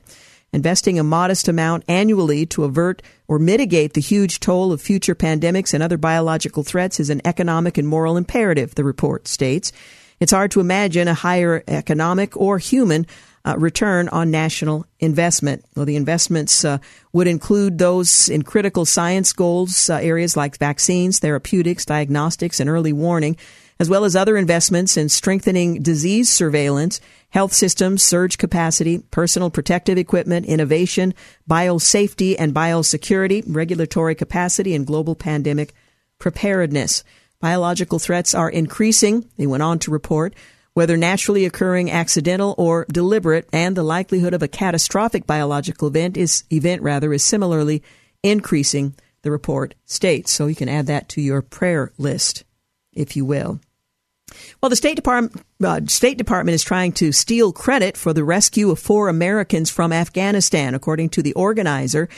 B: Investing a modest amount annually to avert or mitigate the huge toll of future pandemics and other biological threats is an economic and moral imperative, the report states. It's hard to imagine a higher economic or human uh, return on national investment. Well, the investments uh, would include those in critical science goals uh, areas like vaccines, therapeutics, diagnostics, and early warning, as well as other investments in strengthening disease surveillance, health systems, surge capacity, personal protective equipment, innovation, biosafety and biosecurity, regulatory capacity, and global pandemic preparedness. Biological threats are increasing, they went on to report, whether naturally occurring, accidental, or deliberate, and the likelihood of a catastrophic biological event is event rather is similarly increasing, the report states. So you can add that to your prayer list, if you will. Well, the State Department, uh, State Department is trying to steal credit for the rescue of four Americans from Afghanistan, according to the organizer.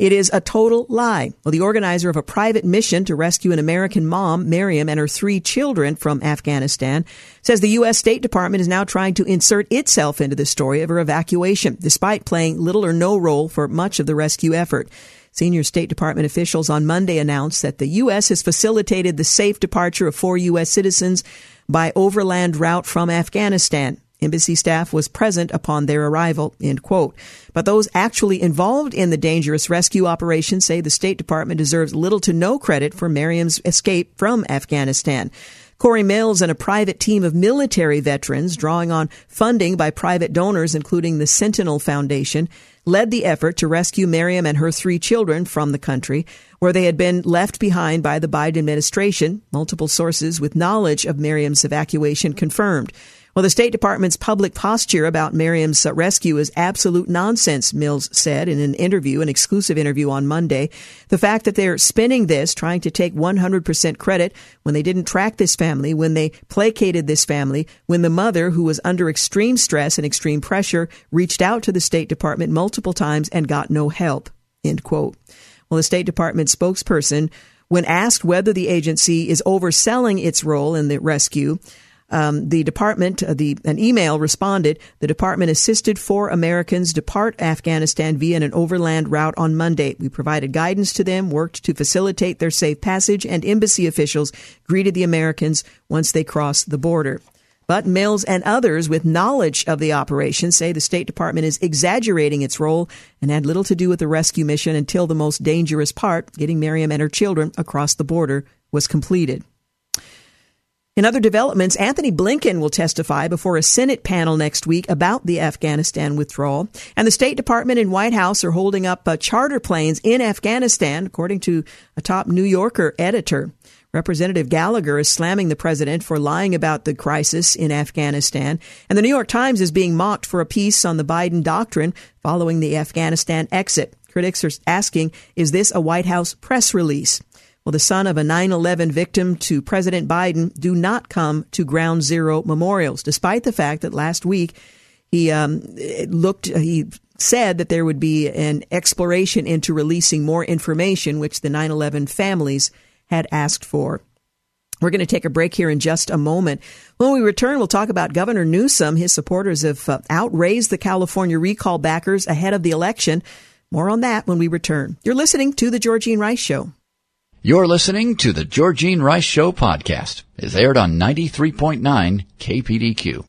B: It is a total lie. Well, the organizer of a private mission to rescue an American mom, Miriam, and her three children from Afghanistan says the U.S. State Department is now trying to insert itself into the story of her evacuation, despite playing little or no role for much of the rescue effort. Senior State Department officials on Monday announced that the U.S. has facilitated the safe departure of four U.S. citizens by overland route from Afghanistan. Embassy staff was present upon their arrival, end quote. But those actually involved in the dangerous rescue operation say the State Department deserves little to no credit for Miriam's escape from Afghanistan. Corey Mills and a private team of military veterans drawing on funding by private donors, including the Sentinel Foundation, led the effort to rescue Miriam and her three children from the country where they had been left behind by the Biden administration. Multiple sources with knowledge of Miriam's evacuation confirmed. Well, the State Department's public posture about Miriam's rescue is absolute nonsense, Mills said in an interview, an exclusive interview on Monday. The fact that they're spinning this, trying to take 100% credit when they didn't track this family, when they placated this family, when the mother, who was under extreme stress and extreme pressure, reached out to the State Department multiple times and got no help. End quote. Well, the State Department spokesperson, when asked whether the agency is overselling its role in the rescue, um, the department, uh, the an email responded. The department assisted four Americans depart Afghanistan via an overland route on Monday. We provided guidance to them, worked to facilitate their safe passage, and embassy officials greeted the Americans once they crossed the border. But Mills and others with knowledge of the operation say the State Department is exaggerating its role and had little to do with the rescue mission until the most dangerous part, getting Miriam and her children across the border, was completed. In other developments, Antony Blinken will testify before a Senate panel next week about the Afghanistan withdrawal. And the State Department and White House are holding up uh, charter planes in Afghanistan, according to a top New Yorker editor. Representative Gallagher is slamming the president for lying about the crisis in Afghanistan. And the New York Times is being mocked for a piece on the Biden doctrine following the Afghanistan exit. Critics are asking, is this a White House press release? Well, the son of a 9-11 victim to President Biden do not come to ground zero memorials, despite the fact that last week he um, looked, he said that there would be an exploration into releasing more information, which the 9-11 families had asked for. We're going to take a break here in just a moment. When we return, we'll talk about Governor Newsom. His supporters have uh, outraised the California recall backers ahead of the election. More on that when we return. You're listening to The Georgene Rice Show.
A: You're listening to The Georgene Rice Show podcast. It's aired on 93.9 KPDQ.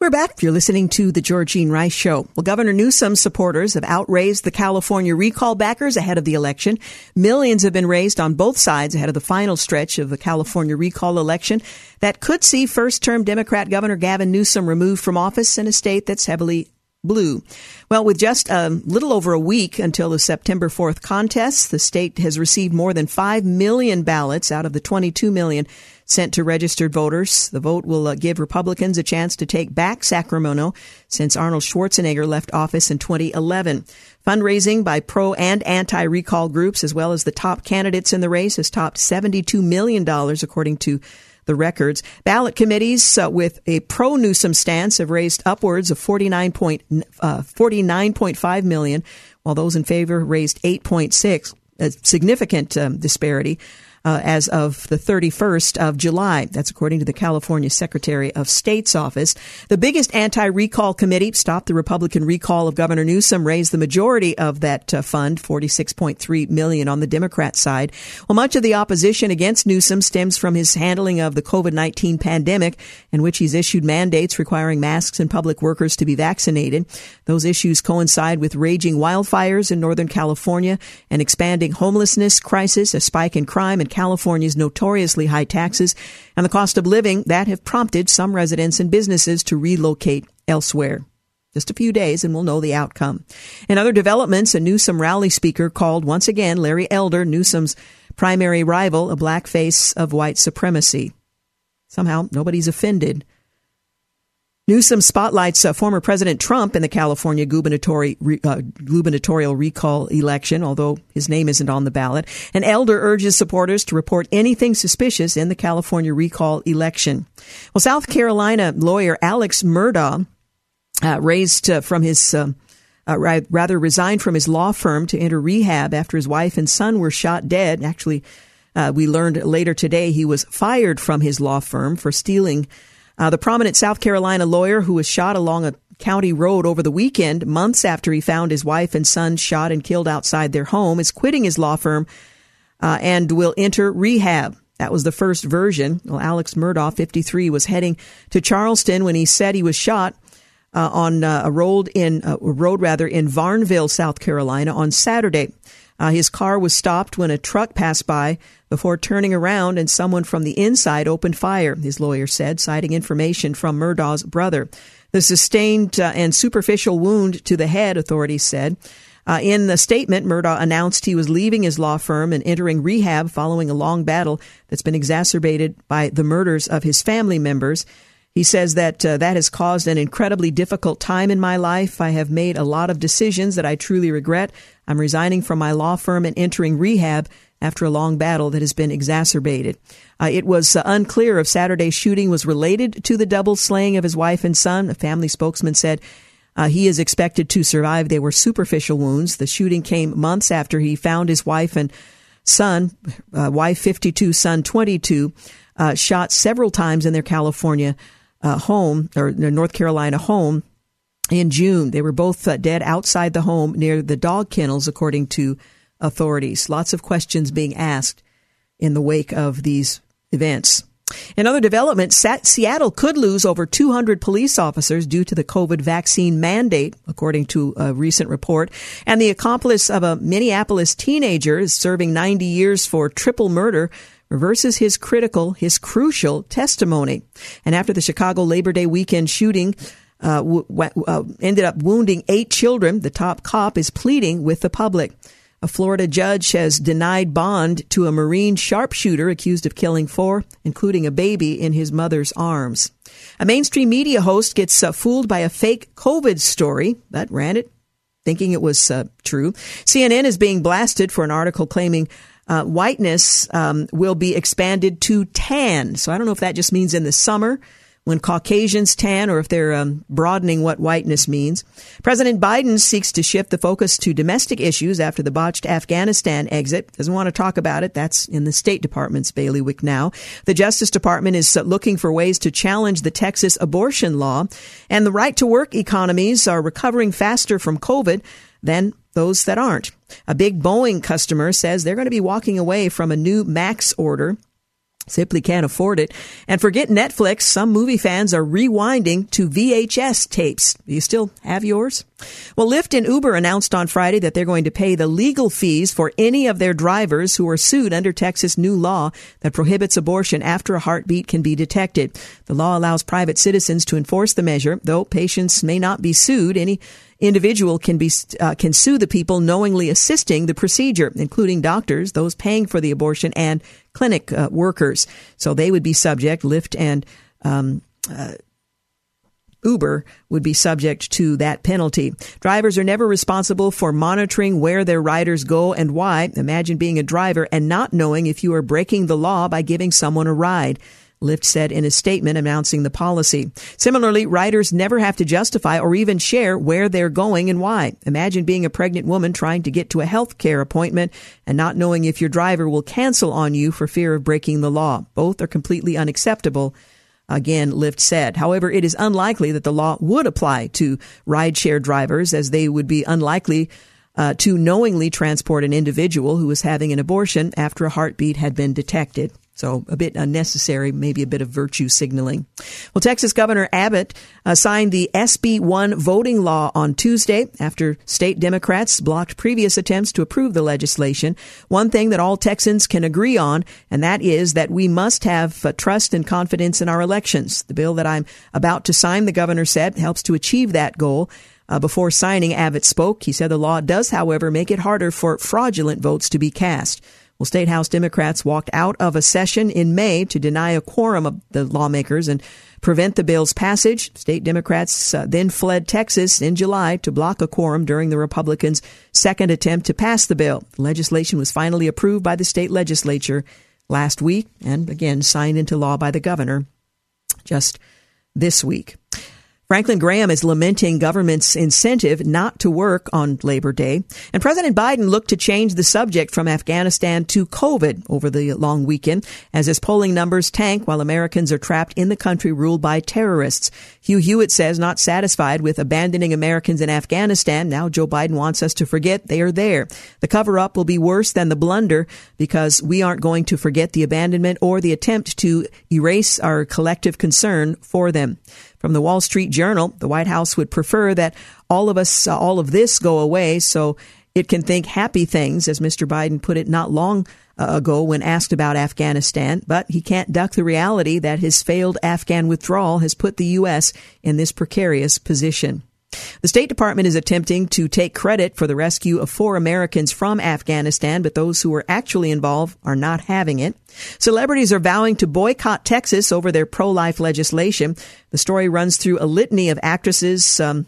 B: We're back. You're listening to the Georgene Rice Show. Well, Governor Newsom's supporters have outraised the California recall backers ahead of the election. Millions have been raised on both sides ahead of the final stretch of the California recall election that could see first term Democrat Governor Gavin Newsom removed from office in a state that's heavily blue. Well, with just a little over a week until the September 4th contest, the state has received more than 5 million ballots out of the 22 million sent to registered voters. The vote will uh, give Republicans a chance to take back Sacramento since Arnold Schwarzenegger left office in 2011. Fundraising by pro and anti recall groups, as well as the top candidates in the race, has topped $72 million, according to the records. Ballot committees uh, with a pro Newsom stance have raised upwards of 49 point, uh, 49.5 million, while those in favor raised 8.6, a significant um, disparity uh, as of the 31st of July. That's according to the California Secretary of State's office. The biggest anti-recall committee stopped the Republican recall of Governor Newsom, raised the majority of that uh, fund, 46.3 million on the Democrat side. Well, much of the opposition against Newsom stems from his handling of the COVID-19 pandemic, in which he's issued mandates requiring masks and public workers to be vaccinated. Those issues coincide with raging wildfires in Northern California, an expanding homelessness crisis, a spike in crime and California's notoriously high taxes and the cost of living that have prompted some residents and businesses to relocate elsewhere. Just a few days and we'll know the outcome. In other developments, a Newsom rally speaker called once again Larry Elder, Newsom's primary rival, a black face of white supremacy. Somehow nobody's offended Newsom spotlights uh, former President Trump in the California gubernatorial, uh, gubernatorial recall election, although his name isn't on the ballot. And Elder urges supporters to report anything suspicious in the California recall election. Well, South Carolina lawyer Alex Murdaugh uh, raised uh, from his um, uh, rather resigned from his law firm to enter rehab after his wife and son were shot dead. Actually, uh, we learned later today he was fired from his law firm for stealing uh, the prominent South Carolina lawyer who was shot along a county road over the weekend, months after he found his wife and son shot and killed outside their home, is quitting his law firm uh, and will enter rehab. That was the first version. Well, Alex Murdaugh, 53, was heading to Charleston when he said he was shot uh, on uh, a road in uh, a road rather in Varnville, South Carolina, on Saturday. Uh, his car was stopped when a truck passed by before turning around and someone from the inside opened fire, his lawyer said, citing information from Murdaugh's brother. The sustained uh, and superficial wound to the head, authorities said. Uh, in the statement, Murdaugh announced he was leaving his law firm and entering rehab following a long battle that's been exacerbated by the murders of his family members. He says that uh, that has caused an incredibly difficult time in my life. I have made a lot of decisions that I truly regret. I'm resigning from my law firm and entering rehab after a long battle that has been exacerbated. Uh, it was uh, unclear if Saturday's shooting was related to the double slaying of his wife and son. A family spokesman said uh, he is expected to survive. They were superficial wounds. The shooting came months after he found his wife and son, uh, wife 52, son 22, uh, shot several times in their California uh, home or North Carolina home in June. They were both uh, dead outside the home near the dog kennels, according to authorities. Lots of questions being asked in the wake of these events. In other developments, Seattle could lose over 200 police officers due to the COVID vaccine mandate, according to a recent report. And the accomplice of a Minneapolis teenager is serving 90 years for triple murder reverses his critical, his crucial testimony. And after the Chicago Labor Day weekend shooting, uh, w- uh, ended up wounding eight children. The top cop is pleading with the public. A Florida judge has denied bond to a Marine sharpshooter accused of killing four, including a baby in his mother's arms. A mainstream media host gets uh, fooled by a fake COVID story that ran it, thinking it was uh, true. CNN is being blasted for an article claiming uh, whiteness um, will be expanded to tan. So I don't know if that just means in the summer when Caucasians tan or if they're um, broadening what whiteness means. President Biden seeks to shift the focus to domestic issues after the botched Afghanistan exit. Doesn't want to talk about it. That's in the State Department's bailiwick now. The Justice Department is uh, looking for ways to challenge the Texas abortion law. And the right to work economies are recovering faster from COVID than those that aren't. A big Boeing customer says they're going to be walking away from a new MAX order Simply can't afford it. And forget Netflix. Some movie fans are rewinding to VHS tapes. Do you still have yours? Well, Lyft and Uber announced on Friday that they're going to pay the legal fees for any of their drivers who are sued under Texas new law that prohibits abortion after a heartbeat can be detected. The law allows private citizens to enforce the measure, though patients may not be sued. Any individual can be uh, can sue the people knowingly assisting the procedure, including doctors, those paying for the abortion, and clinic uh, workers. So they would be subject. Lyft and um, uh, Uber would be subject to that penalty. Drivers are never responsible for monitoring where their riders go and why. Imagine being a driver and not knowing if you are breaking the law by giving someone a ride. Lyft said in a statement announcing the policy. Similarly, riders never have to justify or even share where they're going and why. Imagine being a pregnant woman trying to get to a health care appointment and not knowing if your driver will cancel on you for fear of breaking the law. Both are completely unacceptable. Again, Lyft said. However, it is unlikely that the law would apply to rideshare drivers as they would be unlikely uh, to knowingly transport an individual who was having an abortion after a heartbeat had been detected. So a bit unnecessary, maybe a bit of virtue signaling. Well, Texas Governor Abbott uh, signed the SB 1 voting law on Tuesday after state Democrats blocked previous attempts to approve the legislation. One thing that all Texans can agree on, and that is that we must have uh, trust and confidence in our elections. The bill that I'm about to sign, the governor said, helps to achieve that goal. Uh, before signing, Abbott spoke. He said the law does, however, make it harder for fraudulent votes to be cast. Well, State House Democrats walked out of a session in May to deny a quorum of the lawmakers and prevent the bill's passage. State Democrats uh, then fled Texas in July to block a quorum during the Republicans' second attempt to pass the bill. The legislation was finally approved by the state legislature last week and again signed into law by the governor just this week. Franklin Graham is lamenting government's incentive not to work on Labor Day. And President Biden looked to change the subject from Afghanistan to COVID over the long weekend as his polling numbers tank while Americans are trapped in the country ruled by terrorists. Hugh Hewitt says not satisfied with abandoning Americans in Afghanistan. Now Joe Biden wants us to forget they are there. The cover up will be worse than the blunder because we aren't going to forget the abandonment or the attempt to erase our collective concern for them. From the Wall Street Journal, the White House would prefer that all of us, uh, all of this go away so it can think happy things, as Mr. Biden put it not long uh, ago when asked about Afghanistan, but he can't duck the reality that his failed Afghan withdrawal has put the U.S. in this precarious position. The State Department is attempting to take credit for the rescue of four Americans from Afghanistan, but those who were actually involved are not having it. Celebrities are vowing to boycott Texas over their pro-life legislation. The story runs through a litany of actresses, um,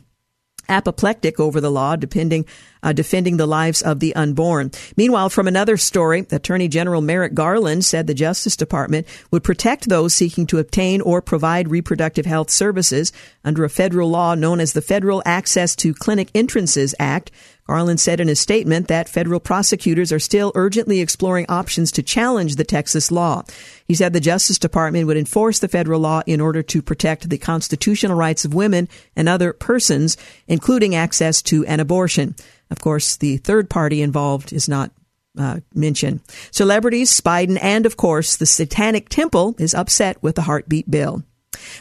B: apoplectic over the law, depending, uh, defending the lives of the unborn. Meanwhile, from another story, Attorney General Merrick Garland said the Justice Department would protect those seeking to obtain or provide reproductive health services under a federal law known as the Federal Access to Clinic Entrances Act, Garland said in a statement that federal prosecutors are still urgently exploring options to challenge the Texas law. He said the Justice Department would enforce the federal law in order to protect the constitutional rights of women and other persons, including access to an abortion. Of course, the third party involved is not uh, mentioned. Celebrities, Biden, and of course, the Satanic Temple is upset with the heartbeat bill.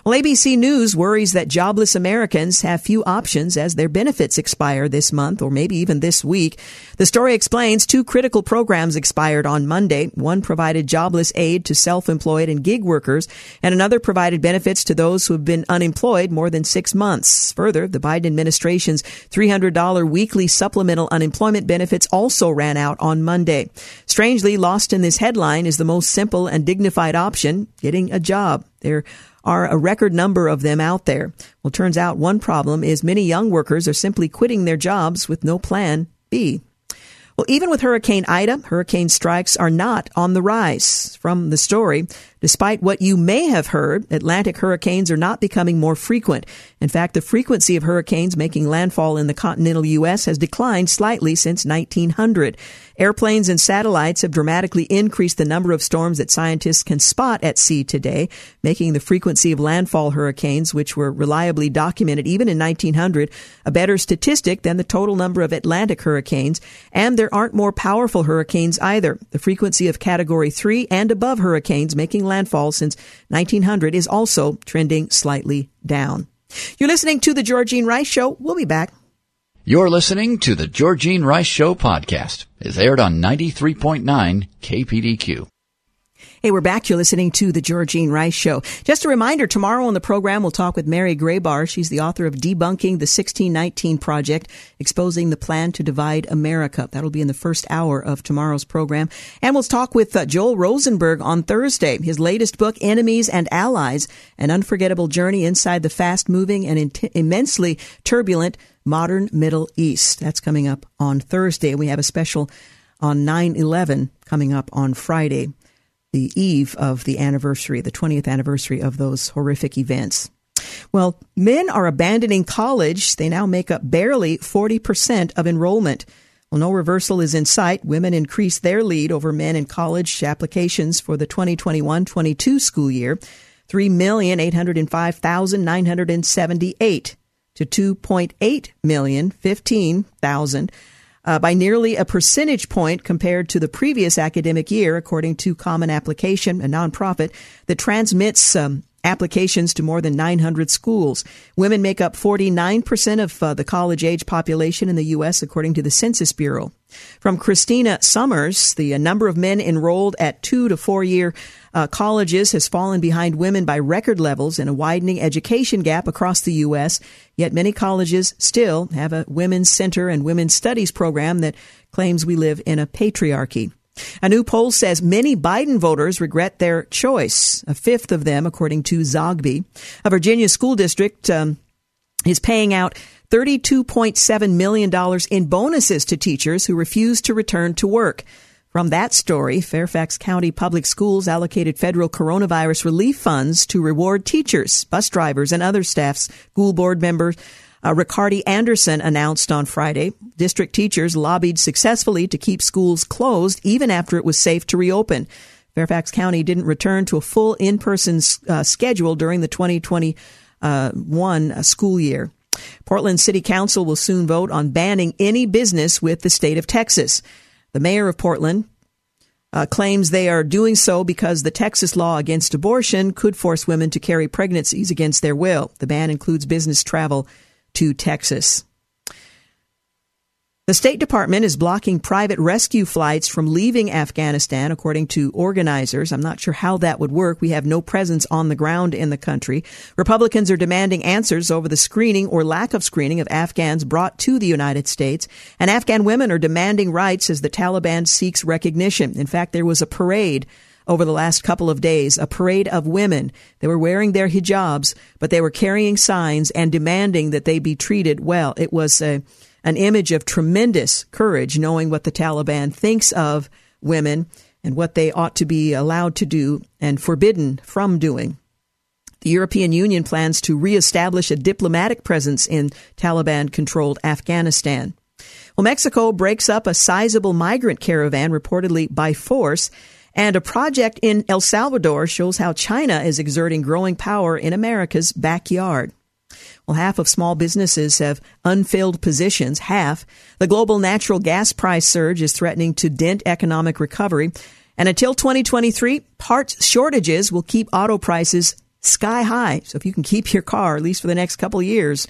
B: Well, ABC News worries that jobless Americans have few options as their benefits expire this month or maybe even this week. The story explains two critical programs expired on Monday. One provided jobless aid to self-employed and gig workers, and another provided benefits to those who have been unemployed more than six months. Further, the Biden administration's $300 weekly supplemental unemployment benefits also ran out on Monday. Strangely, lost in this headline is the most simple and dignified option, getting a job. There are a record number of them out there. Well, turns out one problem is many young workers are simply quitting their jobs with no plan B. Well, even with Hurricane Ida, hurricane strikes are not on the rise. From the story, despite what you may have heard, Atlantic hurricanes are not becoming more frequent. In fact, the frequency of hurricanes making landfall in the continental U.S. has declined slightly since 1900. Airplanes and satellites have dramatically increased the number of storms that scientists can spot at sea today, making the frequency of landfall hurricanes, which were reliably documented even in 1900, a better statistic than the total number of Atlantic hurricanes. And there aren't more powerful hurricanes either. The frequency of category 3 and above hurricanes making landfall since 1900 is also trending slightly down. You're listening to the Georgene Rice Show. We'll be back.
A: You're listening to the Georgene Rice Show podcast. It's aired on 93.9 KPDQ.
B: Hey, we're back. You're listening to the Georgene Rice Show. Just a reminder, tomorrow on the program, we'll talk with Mary Grabar. She's the author of Debunking the 1619 Project, Exposing the Plan to Divide America. That'll be in the first hour of tomorrow's program. And we'll talk with uh, Joel Rosenberg on Thursday. His latest book, Enemies and Allies, An Unforgettable Journey Inside the Fast Moving and in- immensely Turbulent Modern Middle East. That's coming up on Thursday. We have a special on 9-11 coming up on Friday the eve of the anniversary, the 20th anniversary of those horrific events. Well, men are abandoning college. They now make up barely 40% of enrollment. Well, no reversal is in sight. Women increase their lead over men in college applications for the 2021-22 school year, 3,805,978 to 2.8 million, 15,000 uh, by nearly a percentage point compared to the previous academic year, according to Common Application, a nonprofit that transmits um, applications to more than 900 schools. Women make up 49% of uh, the college age population in the U.S., according to the Census Bureau. From Christina Sommers, the uh, number of men enrolled at two to four year uh, colleges has fallen behind women by record levels in a widening education gap across the U.S. Yet many colleges still have a women's center and women's studies program that claims we live in a patriarchy. A new poll says many Biden voters regret their choice. A fifth of them, according to Zogby, a Virginia school district, um, is paying out $32.7 million in bonuses to teachers who refuse to return to work. From that story, Fairfax County Public Schools allocated federal coronavirus relief funds to reward teachers, bus drivers, and other staffs. School board member uh, Ricardy Anderson announced on Friday district teachers lobbied successfully to keep schools closed even after it was safe to reopen. Fairfax County didn't return to a full in-person uh, schedule during the 2021 uh, school year. Portland City Council will soon vote on banning any business with the state of Texas. The mayor of Portland uh, claims they are doing so because the Texas law against abortion could force women to carry pregnancies against their will. The ban includes business travel to Texas. The State Department is blocking private rescue flights from leaving Afghanistan, according to organizers. I'm not sure how that would work. We have no presence on the ground in the country. Republicans are demanding answers over the screening or lack of screening of Afghans brought to the United States. And Afghan women are demanding rights as the Taliban seeks recognition. In fact, there was a parade over the last couple of days, a parade of women. They were wearing their hijabs, but they were carrying signs and demanding that they be treated well. It was a an image of tremendous courage, knowing what the Taliban thinks of women and what they ought to be allowed to do and forbidden from doing. The European Union plans to reestablish a diplomatic presence in Taliban controlled Afghanistan. Well, Mexico breaks up a sizable migrant caravan reportedly by force, and a project in El Salvador shows how China is exerting growing power in America's backyard. Well, half of small businesses have unfilled positions, half. The global natural gas price surge is threatening to dent economic recovery. And until 2023, parts shortages will keep auto prices sky high. So if you can keep your car, at least for the next couple of years,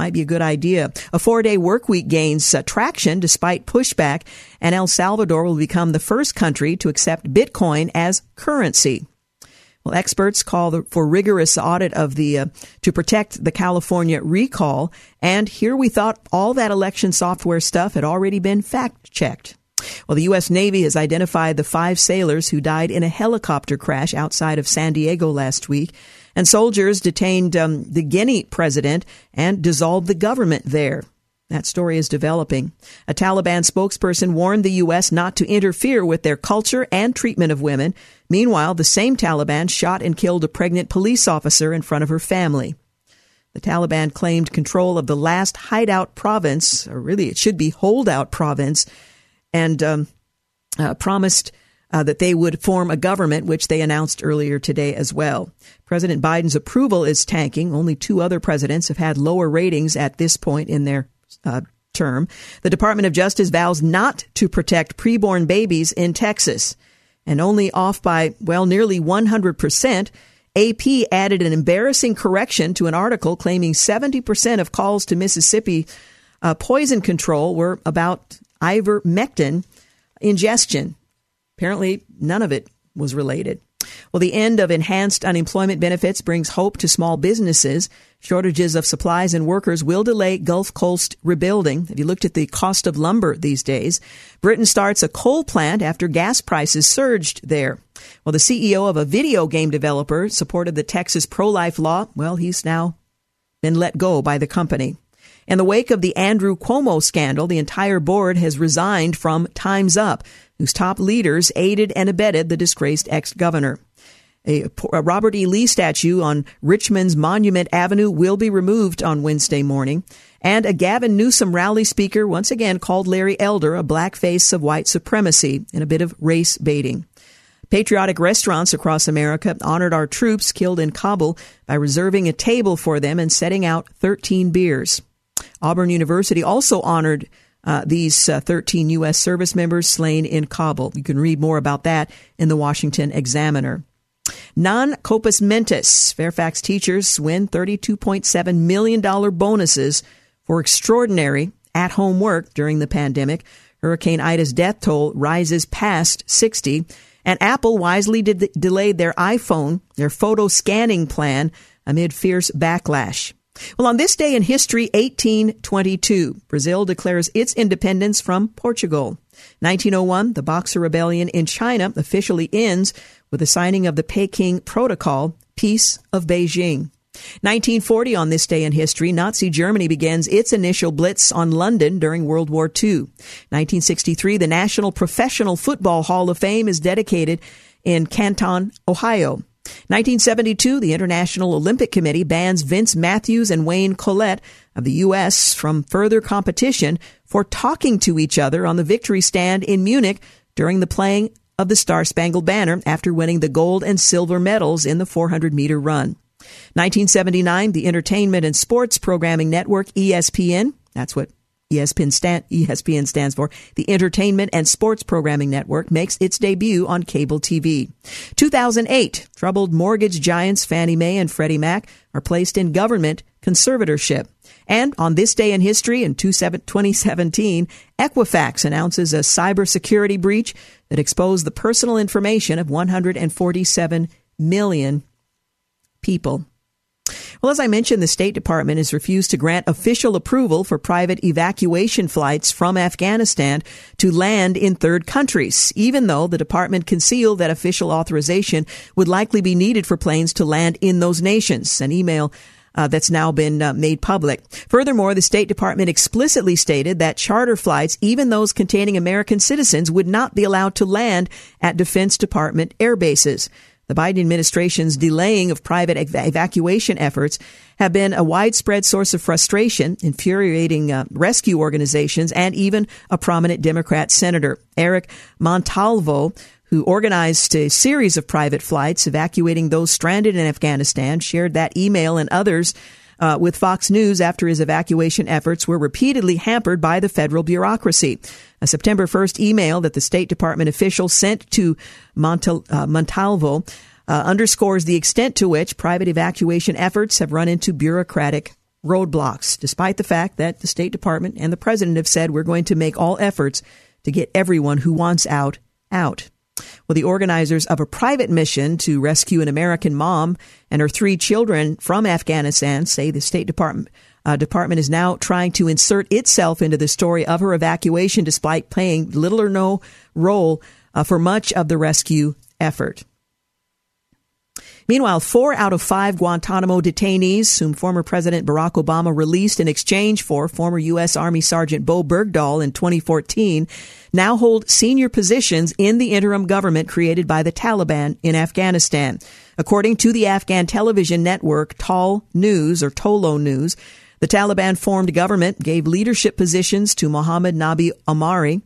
B: might be a good idea. A four day work week gains uh, traction despite pushback, and El Salvador will become the first country to accept Bitcoin as currency. Well, experts call for rigorous audit of the uh, to protect the California recall, and here we thought all that election software stuff had already been fact checked. Well, the U.S. Navy has identified the five sailors who died in a helicopter crash outside of San Diego last week. And soldiers detained um, the Guinea president and dissolved the government there. That story is developing. A Taliban spokesperson warned the U.S. not to interfere with their culture and treatment of women. Meanwhile, the same Taliban shot and killed a pregnant police officer in front of her family. The Taliban claimed control of the last hideout province, or really it should be holdout province, and um, uh, promised uh, that they would form a government, which they announced earlier today as well. President Biden's approval is tanking. Only two other presidents have had lower ratings at this point in their uh, term. The Department of Justice vows not to protect preborn babies in Texas. And only off by, well, nearly 100%. AP added an embarrassing correction to an article claiming 70% of calls to Mississippi uh, poison control were about ivermectin ingestion. Apparently, none of it was related. Well, the end of enhanced unemployment benefits brings hope to small businesses. Shortages of supplies and workers will delay Gulf Coast rebuilding. Have you looked at the cost of lumber these days? Britain starts a coal plant after gas prices surged there. Well, the CEO of a video game developer supported the Texas pro-life law. Well, he's now been let go by the company. In the wake of the Andrew Cuomo scandal, the entire board has resigned from Time's Up whose top leaders aided and abetted the disgraced ex governor. A, a, Robert E. Lee statue on Richmond's Monument Avenue will be removed on Wednesday morning. And a Gavin Newsom rally speaker once again called Larry Elder a black face of white supremacy in a bit of race baiting. Patriotic restaurants across America honored our troops killed in Kabul by reserving a table for them and setting out 13 beers. Auburn University also honored uh, these uh, 13 U.S. service members slain in Kabul. You can read more about that in the Washington Examiner. Non compos mentis. Fairfax teachers win $32.7 million bonuses for extraordinary at home work during the pandemic. Hurricane Ida's death toll rises past 60. And Apple wisely did, delayed their iPhone, their photo scanning plan, amid fierce backlash. Well, on this day in history, 1822, Brazil declares its independence from Portugal. 1901, the Boxer Rebellion in China officially ends with the signing of the Peking Protocol, Peace of Beijing. 1940, on this day in history, Nazi Germany begins its initial blitz on London during World War II. 1963, the National Professional Football Hall of Fame is dedicated in Canton, Ohio. 1972, the International Olympic Committee bans Vince Matthews and Wayne Collett of the U.S. from further competition for talking to each other on the victory stand in Munich during the playing of the Star Spangled Banner after winning the gold and silver medals in the 400 meter run. 1979, the Entertainment and Sports Programming Network, ESPN, that's what ESPN, stand, ESPN stands for the Entertainment and Sports Programming Network makes its debut on cable TV. 2008, troubled mortgage giants Fannie Mae and Freddie Mac are placed in government conservatorship. And on this day in history in 2017, Equifax announces a cybersecurity breach that exposed the personal information of 147 million people. Well, as I mentioned, the State Department has refused to grant official approval for private evacuation flights from Afghanistan to land in third countries, even though the department concealed that official authorization would likely be needed for planes to land in those nations. An email uh, that's now been uh, made public. Furthermore, the State Department explicitly stated that charter flights, even those containing American citizens, would not be allowed to land at Defense Department air bases. The Biden administration's delaying of private ev- evacuation efforts have been a widespread source of frustration, infuriating uh, rescue organizations and even a prominent Democrat senator. Eric Montalvo, who organized a series of private flights evacuating those stranded in Afghanistan, shared that email and others uh, with Fox News after his evacuation efforts were repeatedly hampered by the federal bureaucracy. A September 1st email that the State Department official sent to Montal- uh, Montalvo uh, underscores the extent to which private evacuation efforts have run into bureaucratic roadblocks, despite the fact that the State Department and the President have said we're going to make all efforts to get everyone who wants out out. Well, the organizers of a private mission to rescue an American mom and her three children from Afghanistan say the State Department uh, department is now trying to insert itself into the story of her evacuation, despite playing little or no role uh, for much of the rescue effort. Meanwhile, four out of five Guantanamo detainees, whom former President Barack Obama released in exchange for former U.S. Army Sergeant Bowe Bergdahl in 2014, now hold senior positions in the interim government created by the Taliban in Afghanistan. According to the Afghan television network Tal News or Tolo News, the Taliban formed government gave leadership positions to Mohammed Nabi Omari,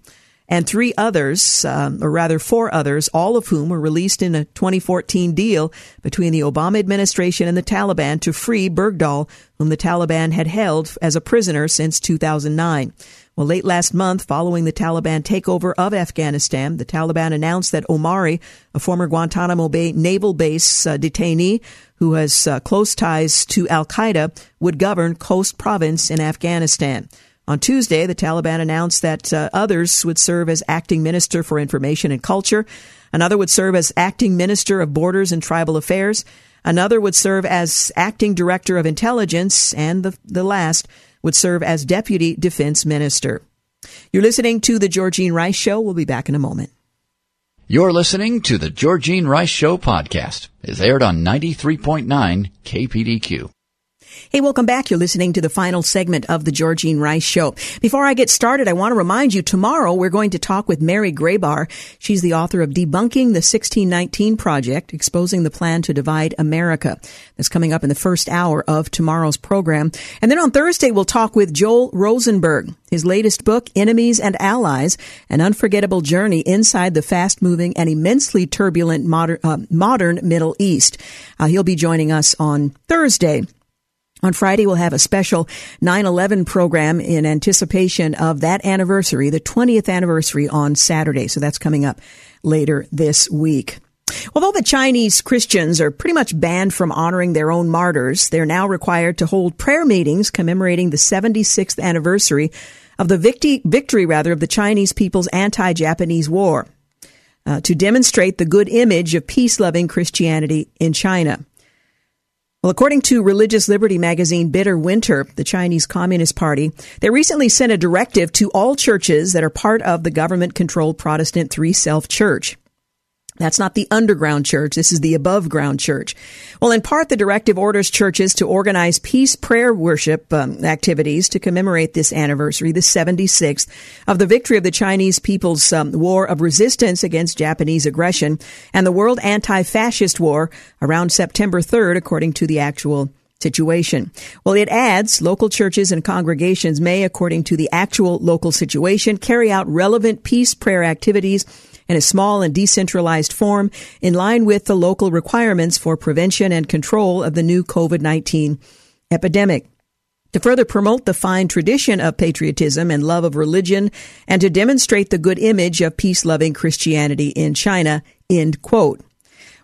B: and three others, um, or rather four others, all of whom were released in a 2014 deal between the Obama administration and the Taliban to free Bergdahl, whom the Taliban had held as a prisoner since 2009. Well, late last month, following the Taliban takeover of Afghanistan, the Taliban announced that Omari, a former Guantanamo Bay naval base uh, detainee who has uh, close ties to Al Qaeda, would govern Khost province in Afghanistan. On Tuesday, the Taliban announced that uh, others would serve as acting minister for information and culture. Another would serve as acting minister of borders and tribal affairs. Another would serve as acting director of intelligence. And the, the last would serve as deputy defense minister. You're listening to The Georgene Rice Show. We'll be back in a moment.
A: You're listening to The Georgene Rice Show podcast. It's aired on 93.9 KPDQ.
B: Hey, welcome back. You're listening to the final segment of the Georgene Rice Show. Before I get started, I want to remind you tomorrow we're going to talk with Mary Grabar. She's the author of Debunking the 1619 Project, exposing the plan to divide America. That's coming up in the first hour of tomorrow's program. And then on Thursday, we'll talk with Joel Rosenberg. His latest book, Enemies and Allies, an unforgettable journey inside the fast moving and immensely turbulent modern, uh, modern Middle East. Uh, he'll be joining us on Thursday. On Friday, we'll have a special 9-11 program in anticipation of that anniversary, the 20th anniversary on Saturday. So that's coming up later this week. Although the Chinese Christians are pretty much banned from honoring their own martyrs, they're now required to hold prayer meetings commemorating the 76th anniversary of the victory, victory rather, of the Chinese people's anti-Japanese war uh, to demonstrate the good image of peace-loving Christianity in China. Well, according to Religious Liberty magazine Bitter Winter, the Chinese Communist Party, they recently sent a directive to all churches that are part of the government controlled Protestant Three Self Church. That's not the underground church. This is the above ground church. Well, in part, the directive orders churches to organize peace prayer worship um, activities to commemorate this anniversary, the 76th, of the victory of the Chinese people's um, war of resistance against Japanese aggression and the World Anti-Fascist War around September 3rd, according to the actual situation. Well, it adds local churches and congregations may, according to the actual local situation, carry out relevant peace prayer activities in a small and decentralized form in line with the local requirements for prevention and control of the new COVID-19 epidemic. To further promote the fine tradition of patriotism and love of religion and to demonstrate the good image of peace-loving Christianity in China, end quote.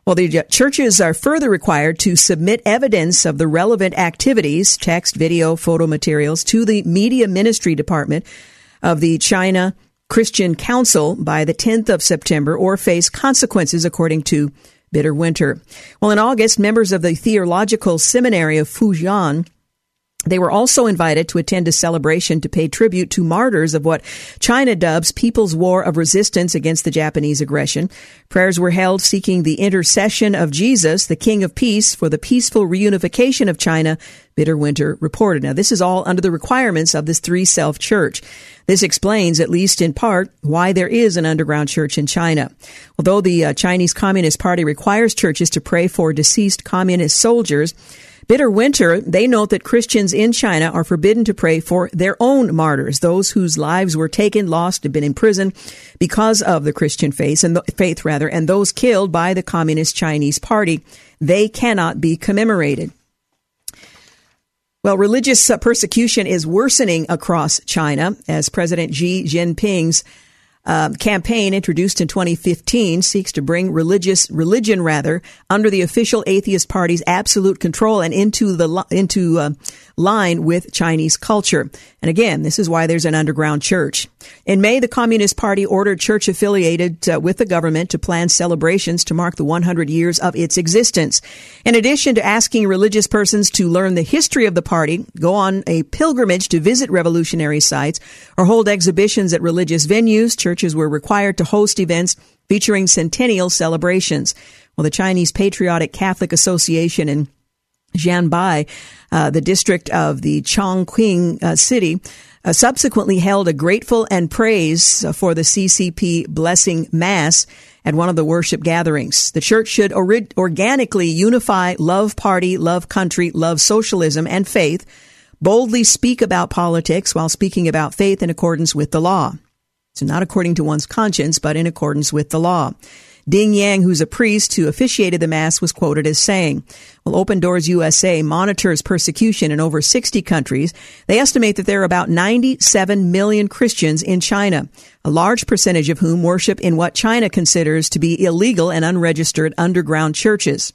B: Well, the churches are further required to submit evidence of the relevant activities, text, video, photo materials to the Media Ministry Department of the China Christian Council by the 10th of September or face consequences according to Bitter Winter. Well, in August, members of the Theological Seminary of Fujian they were also invited to attend a celebration to pay tribute to martyrs of what China dubs People's War of Resistance against the Japanese aggression. Prayers were held seeking the intercession of Jesus, the King of Peace, for the peaceful reunification of China, Bitter Winter reported. Now, this is all under the requirements of this three self church. This explains, at least in part, why there is an underground church in China. Although the uh, Chinese Communist Party requires churches to pray for deceased communist soldiers, Bitter Winter, they note that Christians in China are forbidden to pray for their own martyrs, those whose lives were taken, lost, have been imprisoned because of the Christian faith and the, faith rather, and those killed by the Communist Chinese Party. They cannot be commemorated. Well, religious persecution is worsening across China as President Xi Jinping's uh, campaign introduced in 2015 seeks to bring religious religion rather under the official atheist party's absolute control and into the into uh, line with Chinese culture. And again, this is why there's an underground church. In May, the Communist Party ordered church affiliated uh, with the government to plan celebrations to mark the 100 years of its existence. In addition to asking religious persons to learn the history of the party, go on a pilgrimage to visit revolutionary sites, or hold exhibitions at religious venues, churches were required to host events featuring centennial celebrations. Well, the Chinese Patriotic Catholic Association in Jiangbei, uh, the district of the Chongqing uh, city, uh, subsequently held a grateful and praise for the CCP blessing mass at one of the worship gatherings. The church should or- organically unify love party, love country, love socialism and faith, boldly speak about politics while speaking about faith in accordance with the law. So not according to one's conscience, but in accordance with the law. Ding Yang, who's a priest who officiated the Mass, was quoted as saying, Well, Open Doors USA monitors persecution in over 60 countries. They estimate that there are about 97 million Christians in China, a large percentage of whom worship in what China considers to be illegal and unregistered underground churches.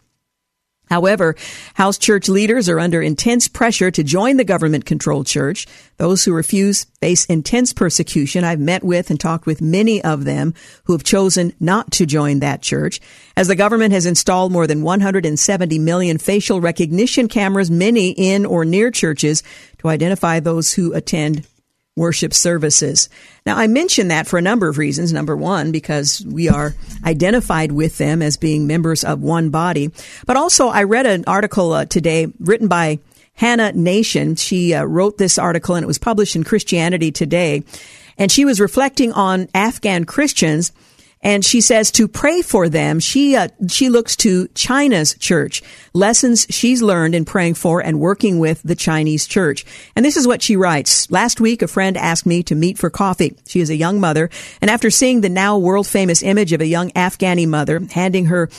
B: However, house church leaders are under intense pressure to join the government controlled church. Those who refuse face intense persecution. I've met with and talked with many of them who have chosen not to join that church. As the government has installed more than 170 million facial recognition cameras, many in or near churches to identify those who attend worship services. Now, I mention that for a number of reasons. Number one, because we are identified with them as being members of one body. But also, I read an article uh, today written by Hannah Nation. She uh, wrote this article and it was published in Christianity Today. And she was reflecting on Afghan Christians and she says to pray for them. She uh, she looks to China's church, lessons she's learned in praying for and working with the Chinese church. And this is what she writes. Last week, a friend asked me to meet for coffee. She is a young mother, and after seeing the now world famous image of a young Afghani mother handing her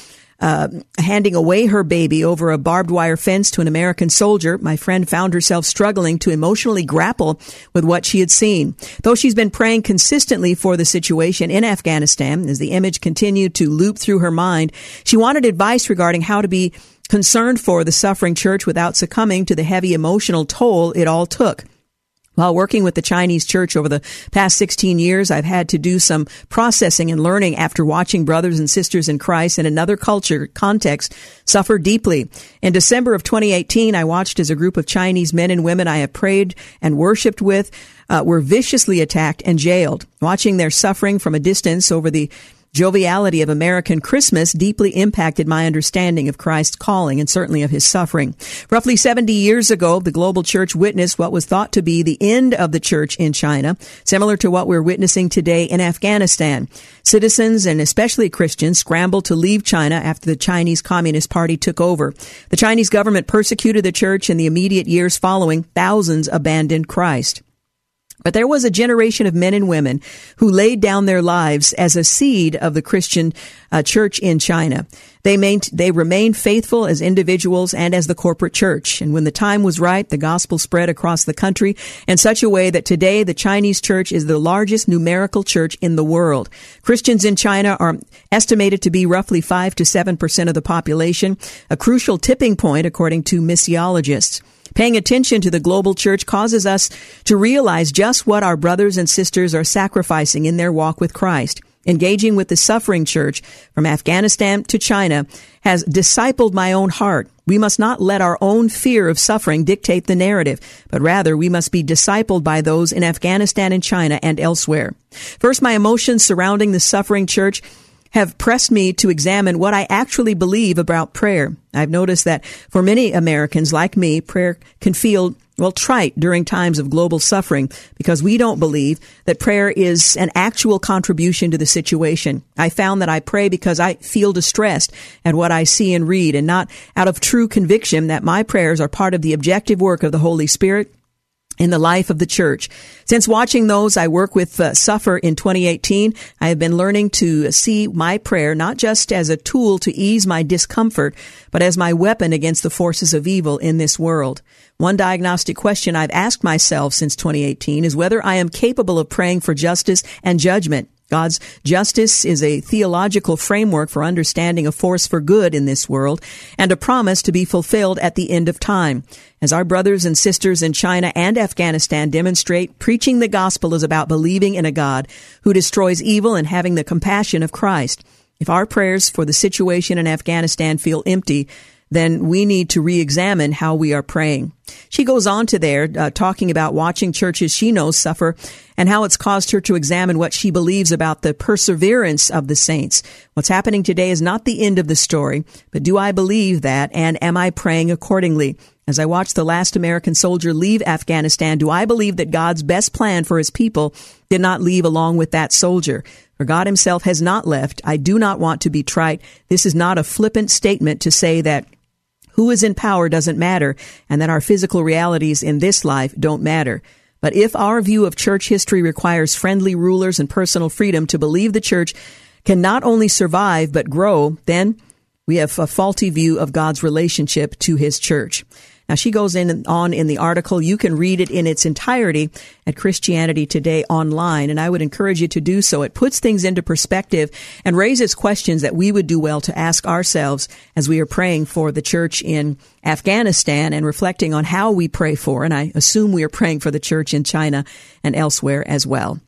B: uh, handing away her baby over a barbed wire fence to an American soldier, my friend found herself struggling to emotionally grapple with what she had seen. Though she's been praying consistently for the situation in Afghanistan, as the image continued to loop through her mind, she wanted advice regarding how to be concerned for the suffering church without succumbing to the heavy emotional toll it all took. While working with the Chinese church over the past 16 years, I've had to do some processing and learning after watching brothers and sisters in Christ in another culture context suffer deeply. In December of 2018, I watched as a group of Chinese men and women I have prayed and worshiped with uh, were viciously attacked and jailed. Watching their suffering from a distance over the joviality of American Christmas deeply impacted my understanding of Christ's calling and certainly of his suffering. Roughly 70 years ago, the global church witnessed what was thought to be the end of the church in China, similar to what we're witnessing today in Afghanistan. Citizens and especially Christians scrambled to leave China after the Chinese Communist Party took over. The Chinese government persecuted the church in the immediate years following. Thousands abandoned Christ. But there was a generation of men and women who laid down their lives as a seed of the Christian uh, church in China. They, main, they remained faithful as individuals and as the corporate church. And when the time was right, the gospel spread across the country in such a way that today the Chinese church is the largest numerical church in the world. Christians in China are estimated to be roughly 5 to 7% of the population, a crucial tipping point according to missiologists. Paying attention to the global church causes us to realize just what our brothers and sisters are sacrificing in their walk with Christ. Engaging with the suffering church from Afghanistan to China has discipled my own heart. We must not let our own fear of suffering dictate the narrative, but rather we must be discipled by those in Afghanistan and China and elsewhere. First, my emotions surrounding the suffering church have pressed me to examine what I actually believe about prayer. I've noticed that for many Americans like me, prayer can feel well, trite during times of global suffering because we don't believe that prayer is an actual contribution to the situation. I found that I pray because I feel distressed at what I see and read and not out of true conviction that my prayers are part of the objective work of the Holy Spirit in the life of the church. Since watching those I work with uh, suffer in 2018, I have been learning to see my prayer not just as a tool to ease my discomfort, but as my weapon against the forces of evil in this world. One diagnostic question I've asked myself since 2018 is whether I am capable of praying for justice and judgment God's justice is a theological framework for understanding a force for good in this world and a promise to be fulfilled at the end of time. As our brothers and sisters in China and Afghanistan demonstrate, preaching the gospel is about believing in a God who destroys evil and having the compassion of Christ. If our prayers for the situation in Afghanistan feel empty, then we need to re-examine how we are praying. She goes on to there, uh, talking about watching churches she knows suffer and how it's caused her to examine what she believes about the perseverance of the saints. What's happening today is not the end of the story, but do I believe that and am I praying accordingly? As I watch the last American soldier leave Afghanistan, do I believe that God's best plan for his people did not leave along with that soldier? For God himself has not left. I do not want to be trite. This is not a flippant statement to say that who is in power doesn't matter and that our physical realities in this life don't matter. But if our view of church history requires friendly rulers and personal freedom to believe the church can not only survive but grow, then we have a faulty view of God's relationship to his church. Now she goes in on in the article. You can read it in its entirety at Christianity Today online, and I would encourage you to do so. It puts things into perspective and raises questions that we would do well to ask ourselves as we are praying for the church in Afghanistan and reflecting on how we pray for, and I assume we are praying for the church in China and elsewhere as well.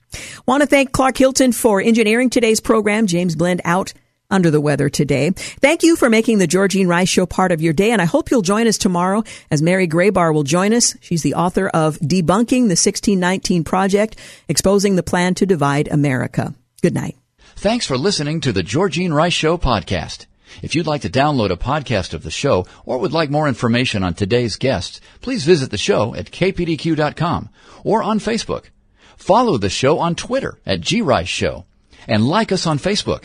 B: Want to thank Clark Hilton for engineering today's program. James Blend out under the weather today. Thank you for making the Georgene Rice Show part of your day, and I hope you'll join us tomorrow as Mary Grabar will join us. She's the author of Debunking the 1619 Project, Exposing the Plan to Divide America. Good night.
A: Thanks for listening to the Georgene Rice Show podcast. If you'd like to download a podcast of the show or would like more information on today's guests, please visit the show at kpdq.com or on Facebook. Follow the show on Twitter at grice show and like us on Facebook.